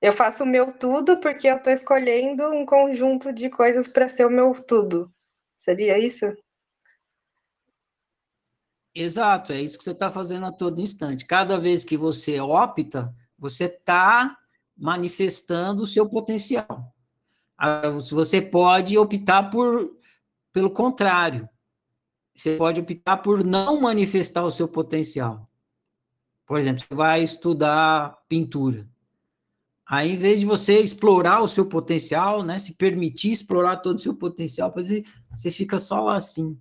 Eu faço o meu tudo porque eu estou escolhendo um conjunto de coisas para ser o meu tudo. Seria isso? Exato, é isso que você está fazendo a todo instante. Cada vez que você opta você está manifestando o seu potencial. Você pode optar por, pelo contrário. Você pode optar por não manifestar o seu potencial. Por exemplo, você vai estudar pintura. Aí, em vez de você explorar o seu potencial, né, se permitir explorar todo o seu potencial, você fica só lá assim.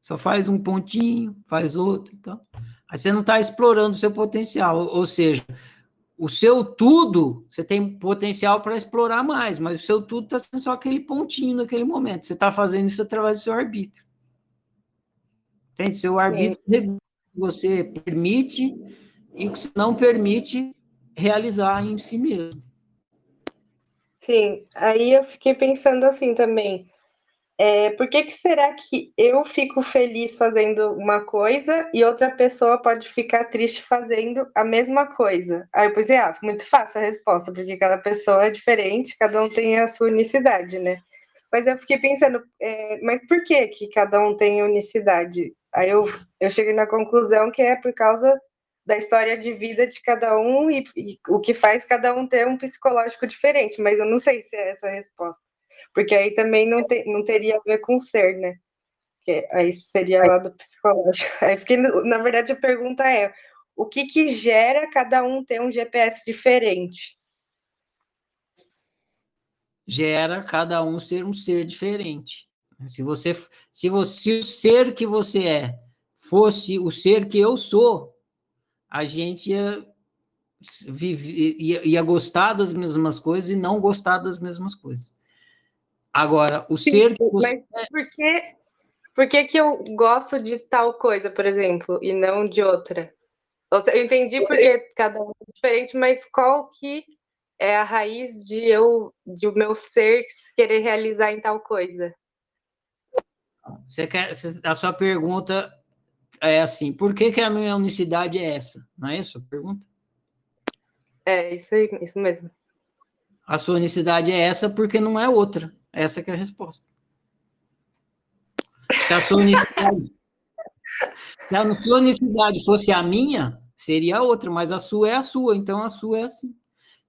Só faz um pontinho, faz outro, então. Aí você não está explorando o seu potencial, ou seja, o seu tudo, você tem potencial para explorar mais, mas o seu tudo está sendo só aquele pontinho naquele momento. Você está fazendo isso através do seu arbítrio. Entende? Seu arbítrio é. você permite e o que você não permite realizar em si mesmo. Sim, aí eu fiquei pensando assim também. É, por que, que será que eu fico feliz fazendo uma coisa e outra pessoa pode ficar triste fazendo a mesma coisa? Aí eu pensei, ah, muito fácil a resposta, porque cada pessoa é diferente, cada um tem a sua unicidade, né? Mas eu fiquei pensando, é, mas por que que cada um tem unicidade? Aí eu, eu cheguei na conclusão que é por causa da história de vida de cada um e, e o que faz cada um ter um psicológico diferente, mas eu não sei se é essa a resposta. Porque aí também não, te, não teria a ver com ser, né? Que aí seria lá do psicológico. Aí fiquei, na verdade, a pergunta é: o que que gera cada um ter um GPS diferente? Gera cada um ser um ser diferente. Se você, se você, se o ser que você é fosse o ser que eu sou, a gente ia, ia, ia gostar das mesmas coisas e não gostar das mesmas coisas. Agora, o Sim, ser. Mas por que, por que, que eu gosto de tal coisa, por exemplo, e não de outra? Eu entendi porque cada um é diferente, mas qual que é a raiz de eu, de o meu ser querer realizar em tal coisa? Você quer, a sua pergunta é assim: por que, que a minha unicidade é essa? Não é isso a pergunta? É, isso, isso mesmo. A sua unicidade é essa porque não é outra. Essa é a resposta. Se a sua unicidade, se a sua unicidade fosse a minha, seria outra, mas a sua é a sua, então a sua é assim.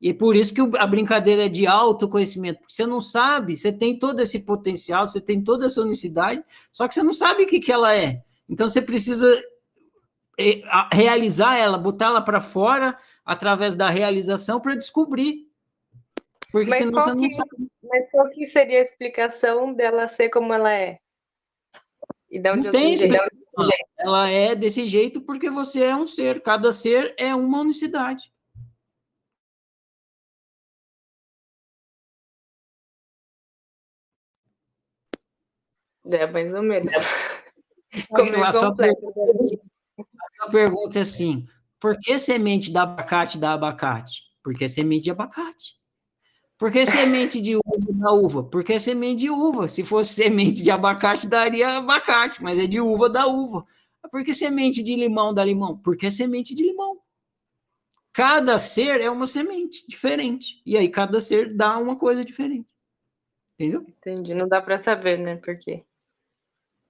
E por isso que a brincadeira é de autoconhecimento, porque você não sabe, você tem todo esse potencial, você tem toda essa unicidade, só que você não sabe o que, que ela é. Então você precisa é, realizar ela, botar ela para fora através da realização para descobrir. Porque mas senão você não sabe. Mas qual que seria a explicação dela ser como ela é? E de onde não tem explicação. Ela é desse jeito porque você é um ser. Cada ser é uma unicidade. É, mais ou menos. Como a, sua pergunta, é assim, a pergunta é assim: por que semente de abacate dá abacate? Porque é semente de abacate. Por que semente de uva da uva? Porque é semente de uva. Se fosse semente de abacate, daria abacate, mas é de uva da uva. Por que semente de limão dá limão? Porque é semente de limão. Cada ser é uma semente diferente. E aí cada ser dá uma coisa diferente. Entendeu? Entendi. Não dá para saber, né? Por quê?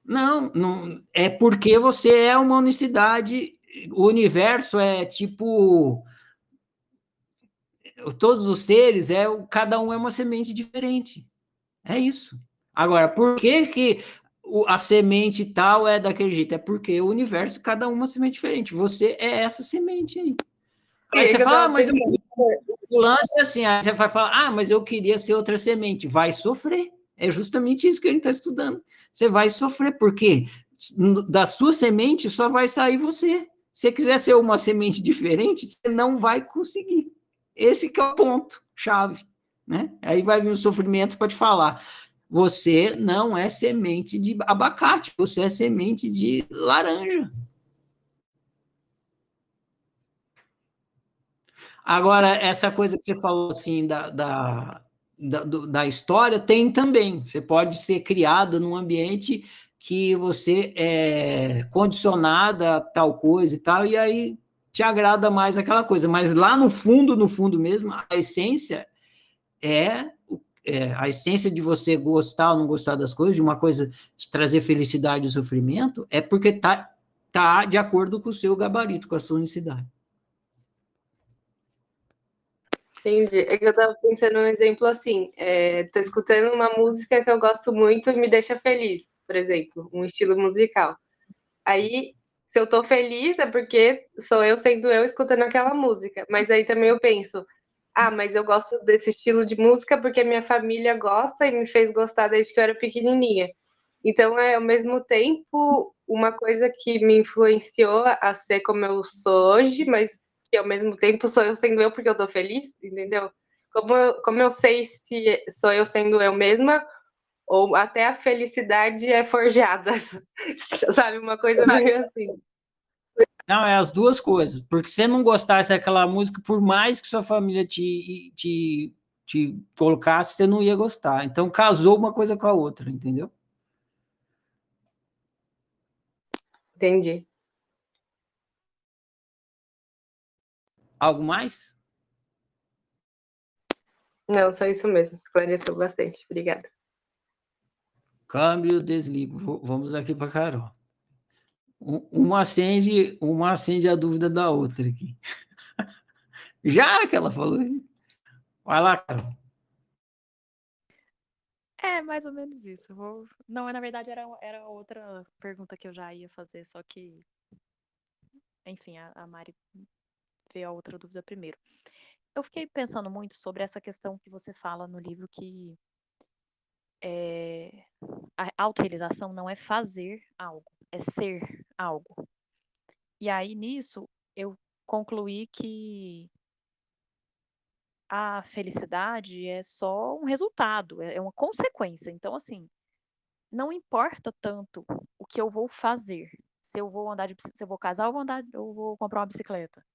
Não, não, é porque você é uma unicidade. O universo é tipo todos os seres, é cada um é uma semente diferente. É isso. Agora, por que, que a semente tal é daquele jeito? É porque o universo, cada uma é uma semente diferente. Você é essa semente aí. Aí você fala, ah, mas o lance é assim, aí você vai falar, ah, mas eu queria ser outra semente. Vai sofrer. É justamente isso que a gente está estudando. Você vai sofrer, porque da sua semente só vai sair você. Se você quiser ser uma semente diferente, você não vai conseguir. Esse que é o ponto chave, né? Aí vai vir o sofrimento para te falar. Você não é semente de abacate, você é semente de laranja. Agora, essa coisa que você falou assim da, da, da, da história, tem também. Você pode ser criada num ambiente que você é condicionada a tal coisa e tal, e aí te agrada mais aquela coisa. Mas lá no fundo, no fundo mesmo, a essência é, é, a essência de você gostar ou não gostar das coisas, de uma coisa te trazer felicidade ou sofrimento, é porque tá, tá de acordo com o seu gabarito, com a sua unicidade. Entendi. É que eu tava pensando num exemplo assim, é, tô escutando uma música que eu gosto muito e me deixa feliz, por exemplo, um estilo musical. Aí se eu tô feliz é porque sou eu sendo eu escutando aquela música. Mas aí também eu penso, ah, mas eu gosto desse estilo de música porque minha família gosta e me fez gostar desde que eu era pequenininha. Então é ao mesmo tempo uma coisa que me influenciou a ser como eu sou hoje, mas que ao mesmo tempo sou eu sendo eu porque eu tô feliz, entendeu? Como eu, como eu sei se sou eu sendo eu mesma ou até a felicidade é forjada, sabe? Uma coisa meio assim. Não, é as duas coisas. Porque se você não gostasse daquela música, por mais que sua família te, te, te colocasse, você não ia gostar. Então, casou uma coisa com a outra, entendeu? Entendi. Algo mais? Não, só isso mesmo. Esclareceu bastante. Obrigada. Câmbio, desligo. Vamos aqui para Carol. Um- Uma acende, uma acende a dúvida da outra aqui. Já que ela falou. Vai lá, Carol. É, mais ou menos isso. Vou... Não, na verdade era, era outra pergunta que eu já ia fazer, só que. Enfim, a, a Mari veio a outra dúvida primeiro. Eu fiquei pensando muito sobre essa questão que você fala no livro que é, a autorrealização não é fazer algo, é ser algo. E aí nisso eu concluí que a felicidade é só um resultado, é é uma consequência. Então, assim, não importa tanto o que eu vou fazer. Se eu vou andar de, se eu vou casar, eu vou andar, eu vou comprar uma bicicleta.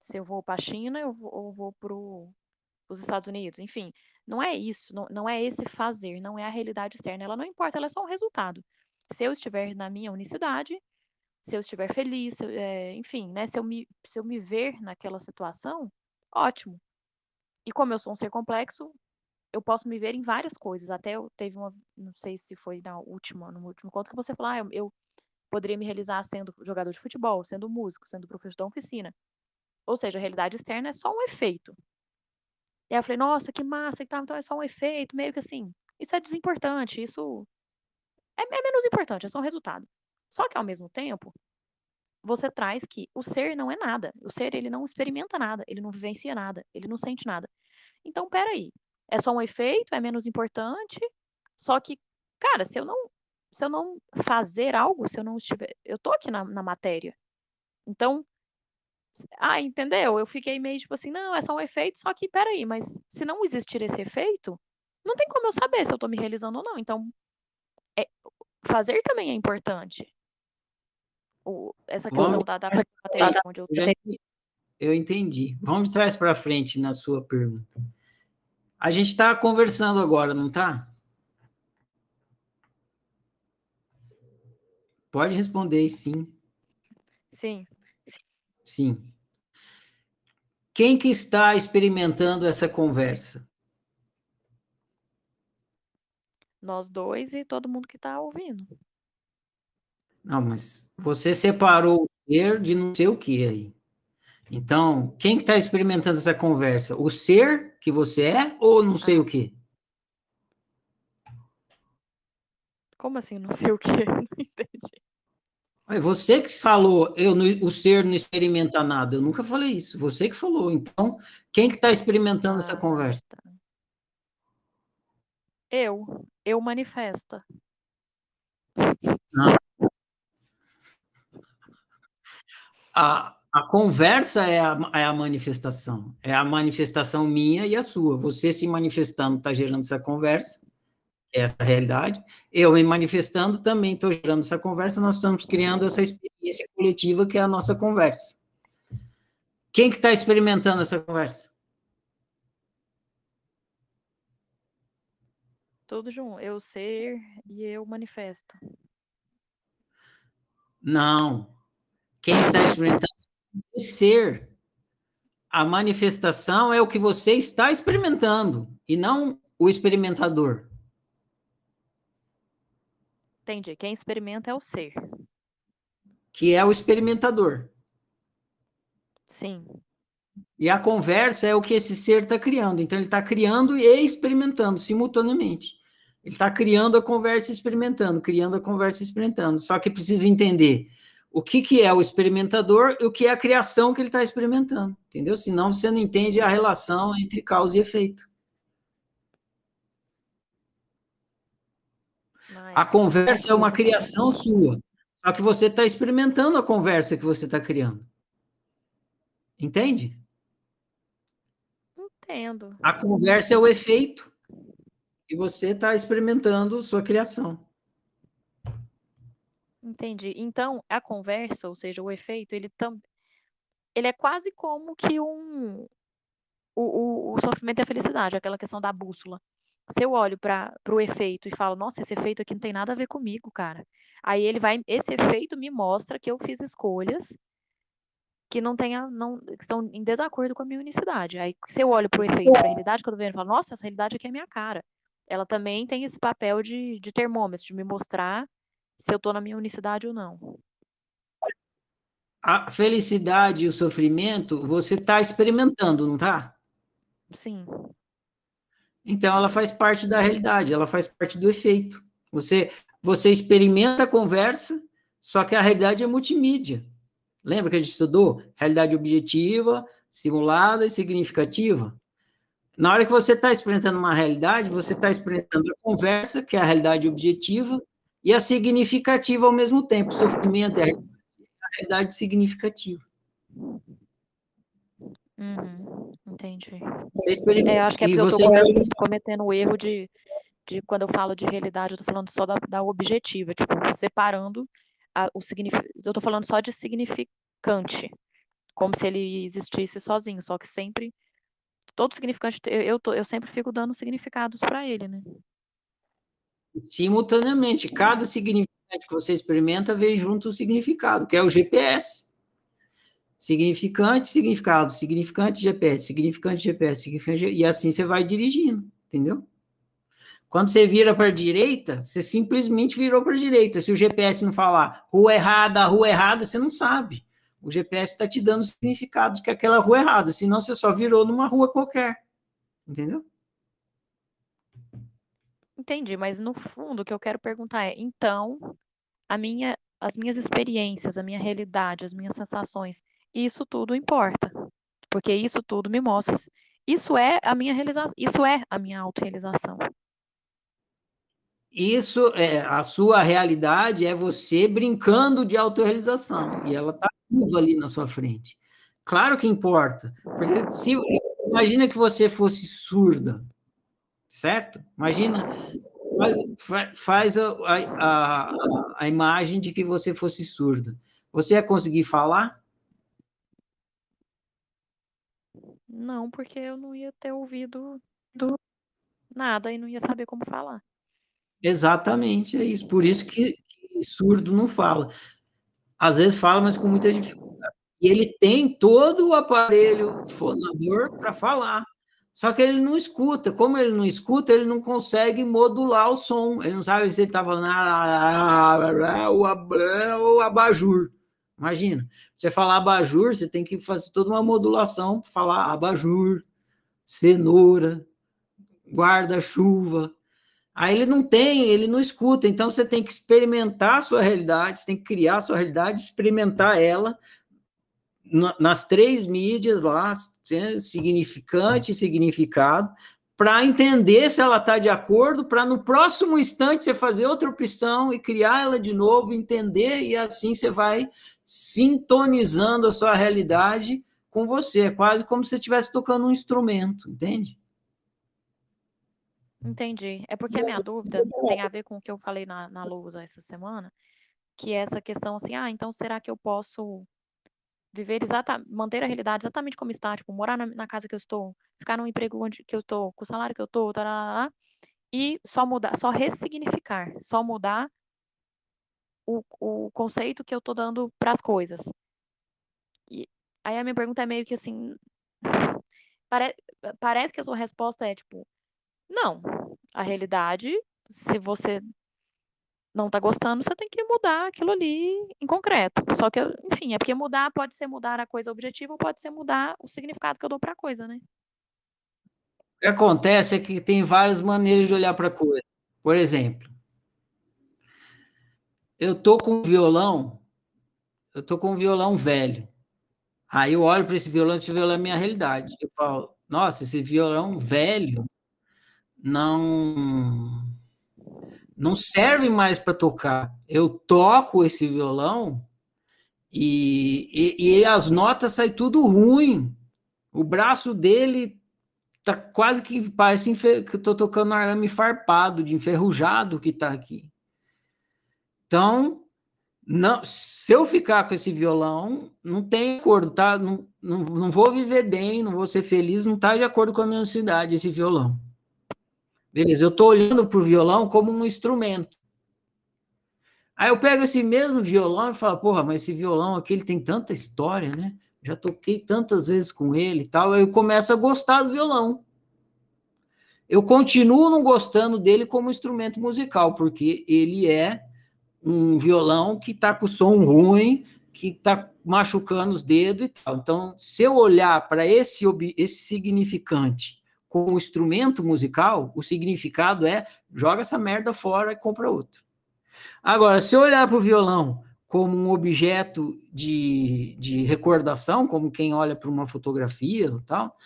Se eu vou para a China, eu vou, eu vou para os Estados Unidos. Enfim, não é isso, não, não é esse fazer, não é a realidade externa. Ela não importa, ela é só um resultado. Se eu estiver na minha unicidade, se eu estiver feliz, eu- é, enfim, né? Se eu me, se eu me ver naquela situação, ótimo. E como eu sou um ser complexo, eu posso me ver em várias coisas. Até eu teve uma, não sei se foi na última, no último conto que você falou, ah, eu, eu poderia me realizar sendo jogador de futebol, sendo músico, sendo professor da oficina. Ou seja, a realidade externa é só um efeito. E aí eu falei, nossa, que massa, e tal, então é só um efeito, meio que assim, isso é desimportante, isso é, é menos importante, é só um resultado. Só que ao mesmo tempo, você traz que o ser não é nada. O ser, ele não experimenta nada, ele não vivencia nada, ele não sente nada. Então, peraí, é só um efeito, é menos importante, só que, cara, se eu não, se eu não fazer algo, se eu não estiver, eu tô aqui na, na matéria. Então, ah, entendeu? Eu fiquei meio tipo assim, não, é só um efeito, só que, peraí, mas se não existir esse efeito, não tem como eu saber se eu tô me realizando ou não. Então, é, fazer também é importante. O, essa questão Vamos- da, matéria, onde eu eu entendi. Vamos trás para frente na sua pergunta. A gente está conversando agora, não está? Pode responder sim. Sim. Sim. Quem que está experimentando essa conversa? Nós dois e todo mundo que está ouvindo. Não, mas você separou o ser de não sei o que aí. Então, quem que está experimentando essa conversa? O ser que você é ou não sei o que? Como assim, não sei o que? Você que falou, eu, o ser não experimenta nada. Eu nunca falei isso. Você que falou. Então, quem que está experimentando essa Ah, conversa? tá. Eu. Eu manifesta. A, a conversa é a, é a manifestação. É a manifestação minha e a sua. Você se manifestando está gerando essa conversa, essa realidade. Eu me manifestando também estou gerando essa conversa. Nós estamos criando essa experiência coletiva que é a nossa conversa. Quem que está experimentando essa conversa? Tudo junto. Eu ser e eu manifesto. Não. Quem está experimentando é ser. A manifestação é o que você está experimentando e não o experimentador. Entendi. Quem experimenta é o ser. que é o experimentador. Sim. E a conversa é o que esse ser está criando. Então, ele está criando e experimentando simultaneamente. Ele está criando a conversa e experimentando, criando a conversa e experimentando. Só que precisa entender o que, que é o experimentador e o que é a criação que ele está experimentando. Entendeu? Senão você não entende a relação entre causa e efeito. A conversa é uma criação sua. Só que você está experimentando a conversa que você está criando. Entende? Entendo. A conversa é o efeito e você está experimentando sua criação. Entendi. Então, a conversa, ou seja, o efeito, ele também. Ele é quase como que um. O, o, o sofrimento e a felicidade, aquela questão da bússola. Se eu olho para o efeito e falo, nossa, esse efeito aqui não tem nada a ver comigo, cara. Aí ele vai, esse efeito me mostra que eu fiz escolhas que não tenha, não, que estão em desacordo com a minha unicidade. Aí, se eu olho para o efeito, para a realidade que eu tô vendo, eu falo, nossa, essa realidade aqui é minha cara. Ela também tem esse papel de, de termômetro, de me mostrar se eu estou na minha unicidade ou não. A felicidade e o sofrimento, você está experimentando, não está? Sim. Então, ela faz parte da realidade, ela faz parte do efeito. Você, você experimenta a conversa, só que a realidade é multimídia. Lembra que a gente estudou? Realidade objetiva, simulada e significativa. Na hora que você está experimentando uma realidade, você está experimentando a conversa, que é a realidade objetiva, e a significativa ao mesmo tempo. O sofrimento é a realidade significativa. Uhum, entendi. É, eu acho que é porque eu estou cometendo o erro de, de, quando eu falo de realidade, eu estou falando só da, da objetiva, tipo, separando a- o significado. Eu estou falando só de significante, como se ele existisse sozinho, só que sempre. Todo significante, eu, eu, tô- eu sempre fico dando significados para ele, né? simultaneamente. Cada significante que você experimenta vem junto o significado, que é o GPS. Significante, significado, significante, GPS, significante, GPS, significante, e assim você vai dirigindo, entendeu? Quando você vira para a direita, você simplesmente virou para a direita. Se o GPS não falar rua errada, rua errada, você não sabe. O GPS está te dando o significado de que aquela rua é errada, senão você só virou numa rua qualquer. Entendeu? Entendi, mas no fundo o que eu quero perguntar é, então, a minha, as minhas experiências, a minha realidade, as minhas sensações, isso tudo importa. Porque isso tudo me mostra. Isso é a minha realização, isso é a minha autorrealização. Isso é a sua realidade é você brincando de autorrealização e ela está viva ali na sua frente. Claro que importa, porque se imagina que você fosse surda, certo? Imagina faz, fa- faz a, a, a, a imagem de que você fosse surda. Você ia conseguir falar? Não, porque eu não ia ter ouvido do nada e não ia saber como falar. Exatamente, é isso. Por isso que, que surdo não fala. Às vezes fala, mas com muita dificuldade. E ele tem todo o aparelho fonador para falar. Só que ele não escuta. Como ele não escuta, ele não consegue modular o som. Ele não sabe se ele está falando "Ah, o abra- o abajur. Imagina, você falar abajur, você tem que fazer toda uma modulação para falar abajur, cenoura, guarda-chuva. Aí ele não tem, ele não escuta, então você tem que experimentar a sua realidade, você tem que criar a sua realidade, experimentar ela na- nas três mídias lá, significante e significado, para entender se ela está de acordo, para no próximo instante você fazer outra opção e criar ela de novo, entender, e assim você vai sintonizando a sua realidade com você. É quase como se você estivesse tocando um instrumento, entende? Entendi. É porque a minha dúvida tem a ver com o que eu falei na, na lousa essa semana, que é essa questão assim, ah, então será que eu posso viver exatamente, manter a realidade exatamente como está, tipo, morar na, na casa que eu estou, ficar num emprego onde que eu estou, com o salário que eu estou, tarará, e só mudar, só ressignificar, só mudar o, o conceito que eu estou dando para as coisas. E aí a minha pergunta é meio que assim, pare, parece que a sua resposta é tipo, não, a realidade, se você não tá gostando, você tem que mudar aquilo ali em concreto. Só que, enfim, é porque mudar pode ser mudar a coisa objetiva ou pode ser mudar o significado que eu dou pra coisa, né? O que acontece é que tem várias maneiras de olhar para a coisa. Por exemplo, eu tô com um violão, eu tô com um violão velho. Aí eu olho para esse violão, esse violão é minha realidade. Eu falo, nossa, esse violão velho não não serve mais para tocar. Eu toco esse violão e, e, e as notas saem tudo ruim. O braço dele tá quase que parece que eu tô tocando arame farpado, de enferrujado que tá aqui. Então, não, se eu ficar com esse violão, não tem acordo, tá? Não, não, não vou viver bem, não vou ser feliz, não tá de acordo com a minha ansiedade esse violão. Beleza, eu estou olhando para o violão como um instrumento. Aí eu pego esse mesmo violão e falo, porra, mas esse violão aqui ele tem tanta história, né? Já toquei tantas vezes com ele e tal. Aí eu começo a gostar do violão. Eu continuo não gostando dele como instrumento musical, porque ele é um violão que está com som ruim, que está machucando os dedos e tal. Então, se eu olhar para esse, esse significante como instrumento musical, o significado é joga essa merda fora e compra outro. Agora, se eu olhar para o violão como um objeto de, de recordação, como quem olha para uma fotografia e tal,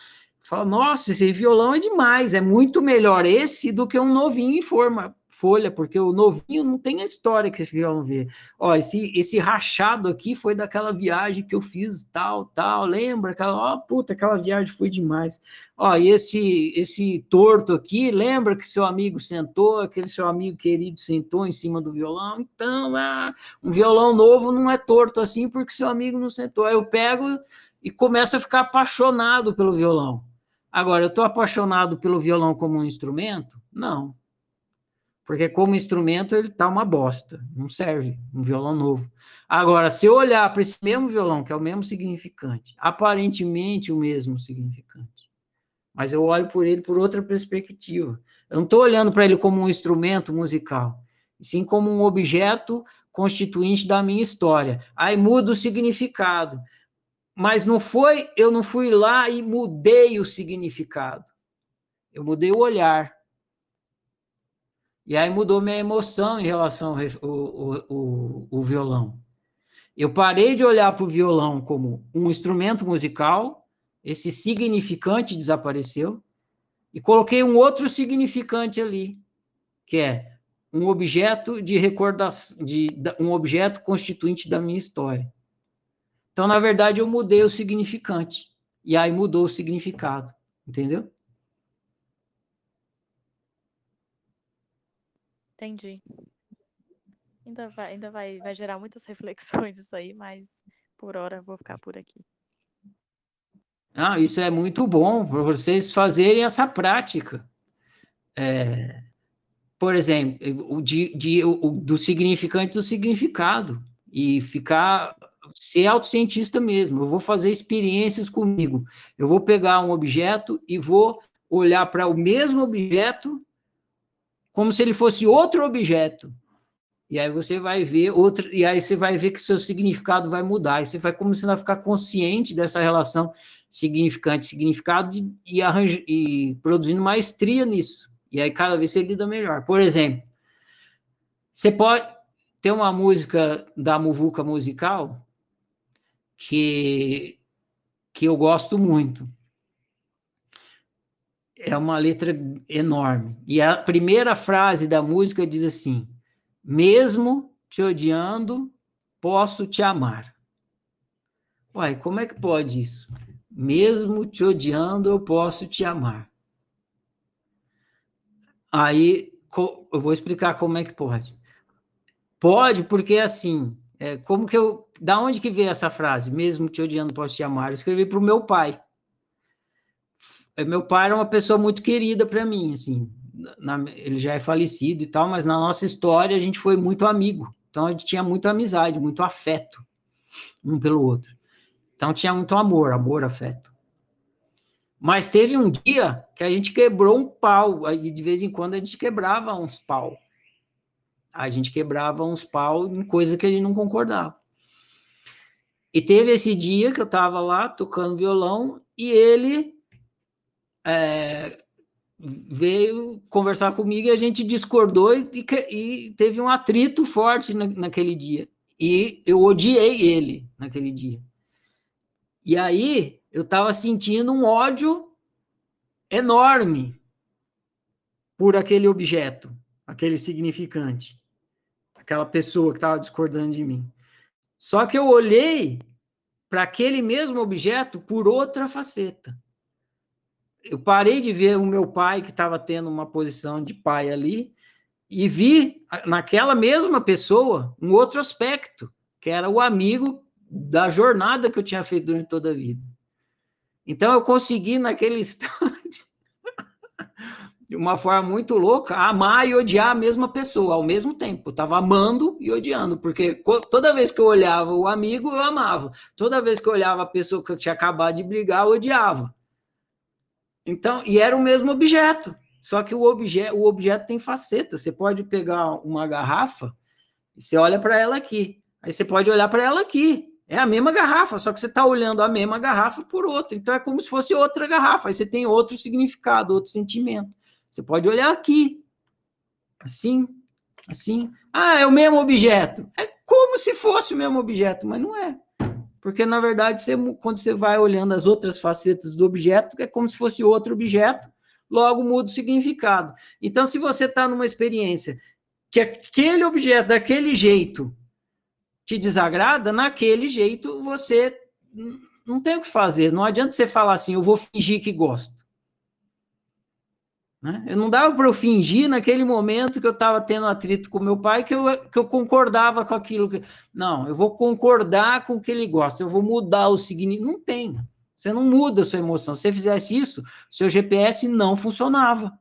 fala, nossa, esse violão é demais, é muito melhor esse do que um novinho em forma folha, porque o novinho não tem a história que vocês vão ver. Ó, esse, esse rachado aqui foi daquela viagem que eu fiz, tal, tal, lembra? Aquela, ó, puta, aquela viagem foi demais. Ó, e esse, esse torto aqui, lembra que seu amigo sentou, aquele seu amigo querido sentou em cima do violão? Então, ah, um violão novo não é torto assim porque seu amigo não sentou. Aí eu pego e começo a ficar apaixonado pelo violão. Agora, eu estou apaixonado pelo violão como um instrumento? Não. Porque como instrumento ele tá uma bosta, não serve, um violão novo. Agora, se eu olhar para esse mesmo violão, que é o mesmo significante, aparentemente o mesmo significante, mas eu olho por ele por outra perspectiva. Eu não estou olhando para ele como um instrumento musical, sim como um objeto constituinte da minha história. Aí muda o significado. Mas não foi, eu não fui lá e mudei o significado. Eu mudei o olhar. E aí mudou minha emoção em relação ao o, o, o violão. Eu parei de olhar para o violão como um instrumento musical, esse significante desapareceu, e coloquei um outro significante ali, que é um objeto de recordação, de, um objeto constituinte da minha história. Então, na verdade, eu mudei o significante, e aí mudou o significado, entendeu? Entendi. Ainda vai, ainda vai, vai gerar muitas reflexões isso aí, mas por hora vou ficar por aqui. Ah, isso é muito bom para vocês fazerem essa prática. É, por exemplo, o, de, de, o, do significante do significado e ficar ser autocientista mesmo. Eu vou fazer experiências comigo. Eu vou pegar um objeto e vou olhar para o mesmo objeto como se ele fosse outro objeto. E aí você vai ver outro, e aí você vai ver que seu significado vai mudar. E você vai começando a ficar consciente dessa relação significante-significado e, e, e produzindo maestria nisso. E aí cada vez você lida melhor. Por exemplo, você pode ter uma música da Muvuca Musical que, que eu gosto muito é uma letra enorme. E a primeira frase da música diz assim: Mesmo te odiando, posso te amar. Uai, como é que pode isso? Mesmo te odiando, eu posso te amar. Aí eu vou explicar como é que pode. Pode, porque assim, é, como que eu. Da onde que veio essa frase? Mesmo te odiando, posso te amar? Eu escrevi para o meu pai. É, meu pai era uma pessoa muito querida para mim, assim, na, ele já é falecido e tal, mas na nossa história a gente foi muito amigo, então a gente tinha muita amizade, muito afeto um pelo outro. Então tinha muito amor, amor, afeto. Mas teve um dia que a gente quebrou um pau, aí de vez em quando a gente quebrava uns pau. A gente quebrava uns pau em coisa que a gente não concordava. E teve esse dia que eu estava lá tocando violão e ele é, veio conversar comigo e a gente discordou e, e teve um atrito forte na, naquele dia. E eu odiei ele naquele dia. E aí eu estava sentindo um ódio enorme por aquele objeto, aquele significante, aquela pessoa que estava discordando de mim. Só que eu olhei para aquele mesmo objeto por outra faceta eu parei de ver o meu pai, que estava tendo uma posição de pai ali, e vi naquela mesma pessoa um outro aspecto, que era o amigo da jornada que eu tinha feito durante toda a vida. Então eu consegui naquele instante de uma forma muito louca, amar e odiar a mesma pessoa ao mesmo tempo. Eu estava amando e odiando, porque toda vez que eu olhava o amigo, eu amava. Toda vez que eu olhava a pessoa que eu tinha acabado de brigar, eu odiava. Então, e era o mesmo objeto. Só que o, obje o objeto tem faceta. Você pode pegar uma garrafa e você olha para ela aqui. Aí você pode olhar para ela aqui. É a mesma garrafa, só que você está olhando a mesma garrafa por outra. Então é como se fosse outra garrafa. Aí você tem outro significado, outro sentimento. Você pode olhar aqui, assim, assim. Ah, é o mesmo objeto. É como se fosse o mesmo objeto, mas não é. Porque, na verdade, você, quando você vai olhando as outras facetas do objeto, é como se fosse outro objeto, logo muda o significado. Então, se você está numa experiência que aquele objeto, daquele jeito, te desagrada, naquele jeito você não tem o que fazer. Não adianta você falar assim, eu vou fingir que gosto. Né? Eu não dava para eu fingir naquele momento que eu estava tendo atrito com meu pai que eu, que eu concordava com aquilo. Que... Não, eu vou concordar com o que ele gosta, eu vou mudar o significado. Não tem. Você não muda a sua emoção. Se você fizesse isso, seu GPS não funcionava.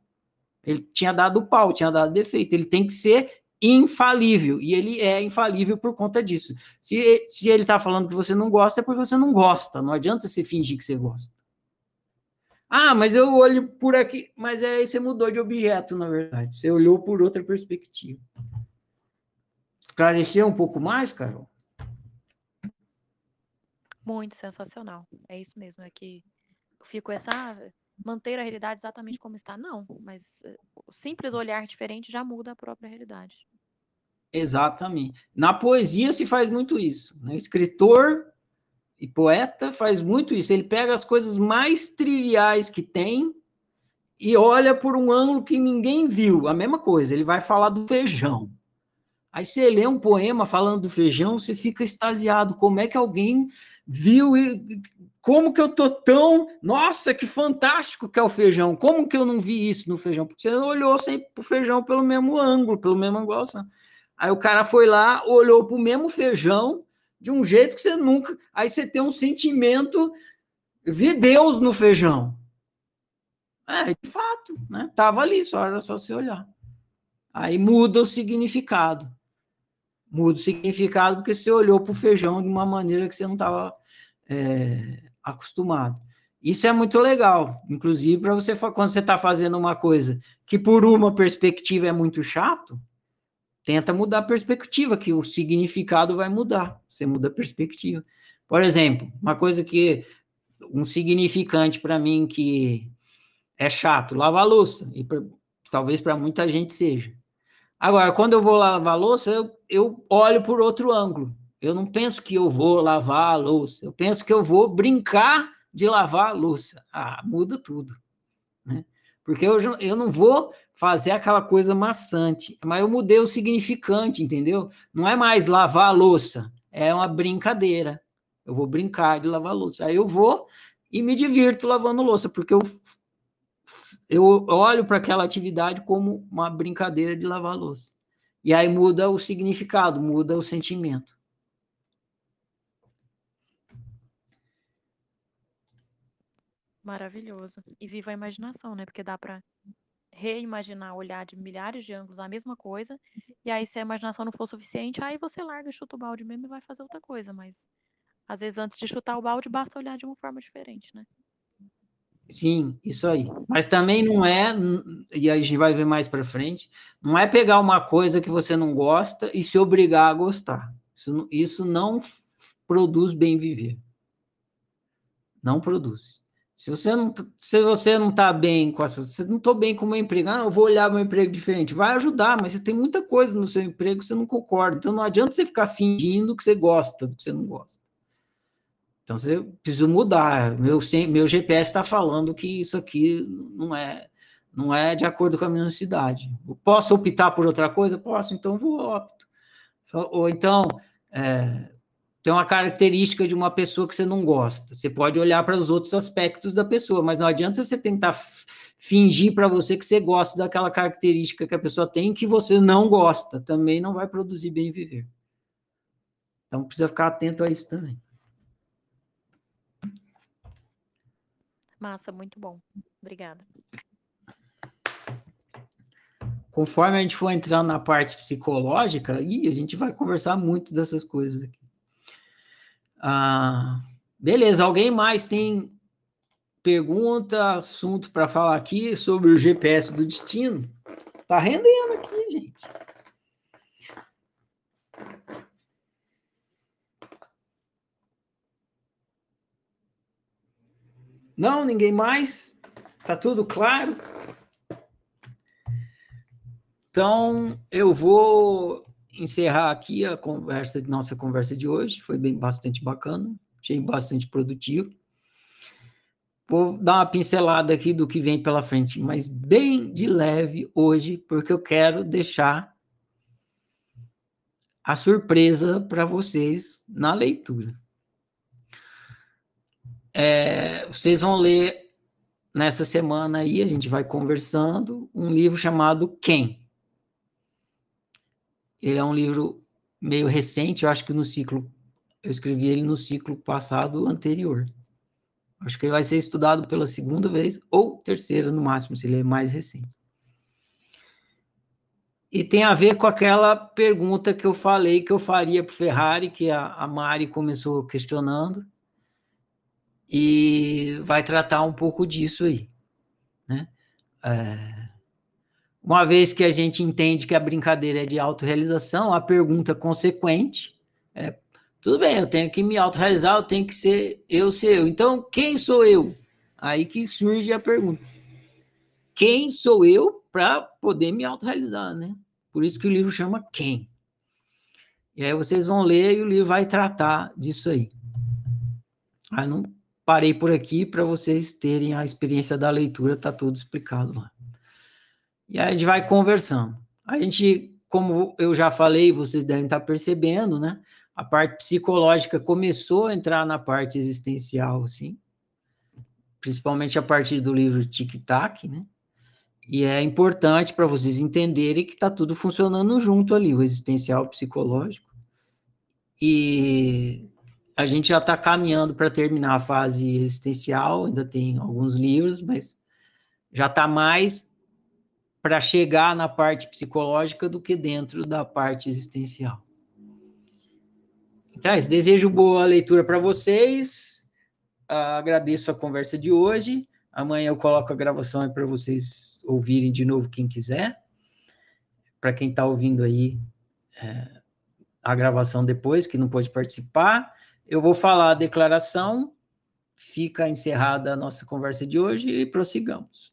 Ele tinha dado pau, tinha dado defeito. Ele tem que ser infalível. E ele é infalível por conta disso. Se, se ele está falando que você não gosta, é porque você não gosta. Não adianta você fingir que você gosta. Ah, mas eu olho por aqui. Mas aí você mudou de objeto, na verdade. Você olhou por outra perspectiva. Esclareceu um pouco mais, Carol? Muito sensacional. É isso mesmo. É que eu fico essa. Ah, manter a realidade exatamente como está. Não, mas eh, o simples olhar diferente já muda a própria realidade. Exatamente. Na poesia se faz muito isso. Né? Escritor e poeta faz muito isso. Ele pega as coisas mais triviais que tem e olha por um ângulo que ninguém viu. A mesma coisa, ele vai falar do feijão. Aí você lê um poema falando do feijão, você fica extasiado. Como é que alguém viu e como que eu tô tão, nossa, que fantástico que é o feijão. Como que eu não vi isso no feijão? Porque você olhou sempre pro feijão pelo mesmo ângulo, pelo mesmo ângulo. Aí o cara foi lá, olhou pro mesmo feijão de um jeito que você nunca. Aí você tem um sentimento. Vi Deus no feijão. É, de fato, né? Tava ali, só era só você olhar. Aí muda o significado. Muda o significado porque você olhou para o feijão de uma maneira que você não estava é, acostumado. Isso é muito legal, inclusive para você quando você está fazendo uma coisa que por uma perspectiva é muito chato, tenta mudar a perspectiva, que o significado vai mudar. Você muda a perspectiva. Por exemplo, uma coisa que um significante para mim que é chato, lavar louça, e pra, talvez para muita gente seja. Agora, quando eu vou lavar louça, eu, eu olho por outro ângulo. Eu não penso que eu vou lavar a louça, eu penso que eu vou brincar de lavar a louça. Ah, muda tudo. Porque eu, eu não vou fazer aquela coisa maçante, mas eu mudei o significante, entendeu? Não é mais lavar a louça, é uma brincadeira. Eu vou brincar de lavar louça. Aí eu vou e me divirto lavando louça, porque eu, eu olho para aquela atividade como uma brincadeira de lavar louça. E aí muda o significado, muda o sentimento. Maravilhoso. E viva a imaginação, né? Porque dá para reimaginar, olhar de milhares de ângulos a mesma coisa, e aí se a imaginação não for suficiente, aí você larga chuta o balde mesmo e vai fazer outra coisa, mas às vezes antes de chutar o balde basta olhar de uma forma diferente, né? Sim, isso aí. Mas também não é, e a gente vai ver mais para frente, não é pegar uma coisa que você não gosta e se obrigar a gostar. Isso, isso não produz bem viver. Não produz. Se você não, se você não está bem com essa, você não estou bem com o meu emprego, ah, eu vou olhar meu emprego diferente, vai ajudar, mas você tem muita coisa no seu emprego que você não concorda, então não adianta você ficar fingindo que você gosta do que você não gosta. Então você precisa mudar. Meu, meu GPS está falando que isso aqui não é não é de acordo com a minha necessidade. posso optar por outra coisa? Posso, então vou opto. Ou então, é, tem uma característica de uma pessoa que você não gosta. Você pode olhar para os outros aspectos da pessoa, mas não adianta você tentar fingir para você que você gosta daquela característica que a pessoa tem que você não gosta. Também não vai produzir bem viver. Então precisa ficar atento a isso também. Massa, muito bom. Obrigada. conforme a gente for entrando na parte psicológica, e a gente vai conversar muito dessas coisas aqui. Ah, beleza, alguém mais tem pergunta, assunto para falar aqui sobre o GPS do destino? Tá rendendo aqui, gente. Não, ninguém mais? Tá tudo claro? Então, eu vou encerrar aqui a conversa, nossa conversa de hoje. Foi bem bastante bacana, achei bastante produtivo. Vou dar uma pincelada aqui do que vem pela frente, mas bem de leve hoje, porque eu quero deixar a surpresa para vocês na leitura. É, vocês vão ler nessa semana aí, a gente vai conversando, um livro chamado Quem? Ele é um livro meio recente, eu acho que no ciclo, eu escrevi ele no ciclo passado anterior. Acho que ele vai ser estudado pela segunda vez, ou terceira no máximo, se ele é mais recente. E tem a ver com aquela pergunta que eu falei que eu faria para o Ferrari, que a, a Mari começou questionando, e vai tratar um pouco disso aí. Né? É, uma vez que a gente entende que a brincadeira é de autorrealização, a pergunta consequente é tudo bem, eu tenho que me autorrealizar, eu tenho que ser eu ser eu. Então, quem sou eu? Aí que surge a pergunta. Quem sou eu para poder me autorrealizar, né? Por isso que o livro chama Quem. E aí vocês vão ler e o livro vai tratar disso aí. Aí não parei por aqui para vocês terem a experiência da leitura, tá tudo explicado lá. E aí a gente vai conversando. A gente, como eu já falei, vocês devem estar percebendo, né? a parte psicológica começou a entrar na parte existencial, assim, principalmente a partir do livro Tic Tac, né? E é importante para vocês entenderem que está tudo funcionando junto ali, o existencial o psicológico. E a gente já está caminhando para terminar a fase existencial, ainda tem alguns livros, mas já está mais para chegar na parte psicológica do que dentro da parte existencial. Então, é isso. desejo boa leitura para vocês. Uh, agradeço a conversa de hoje. Amanhã eu coloco a gravação para vocês ouvirem de novo quem quiser. Para quem está ouvindo aí é, a gravação depois, que não pode participar. Eu vou falar a declaração. Fica encerrada a nossa conversa de hoje e prossigamos.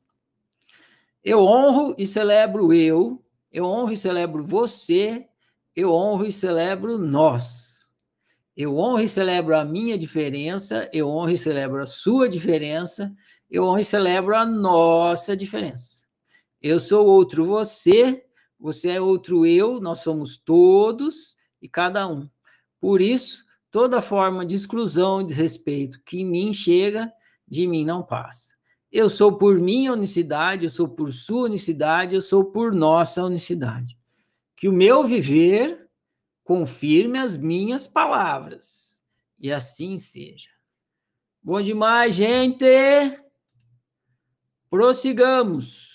Eu honro e celebro eu, eu honro e celebro você, eu honro e celebro nós. Eu honro e celebro a minha diferença, eu honro e celebro a sua diferença, eu honro e celebro a nossa diferença. Eu sou outro você, você é outro eu, nós somos todos e cada um. Por isso, toda forma de exclusão e desrespeito que em mim chega, de mim não passa. Eu sou por minha unicidade, eu sou por sua unicidade, eu sou por nossa unicidade. Que o meu viver confirme as minhas palavras. E assim seja. Bom demais, gente! Prossigamos.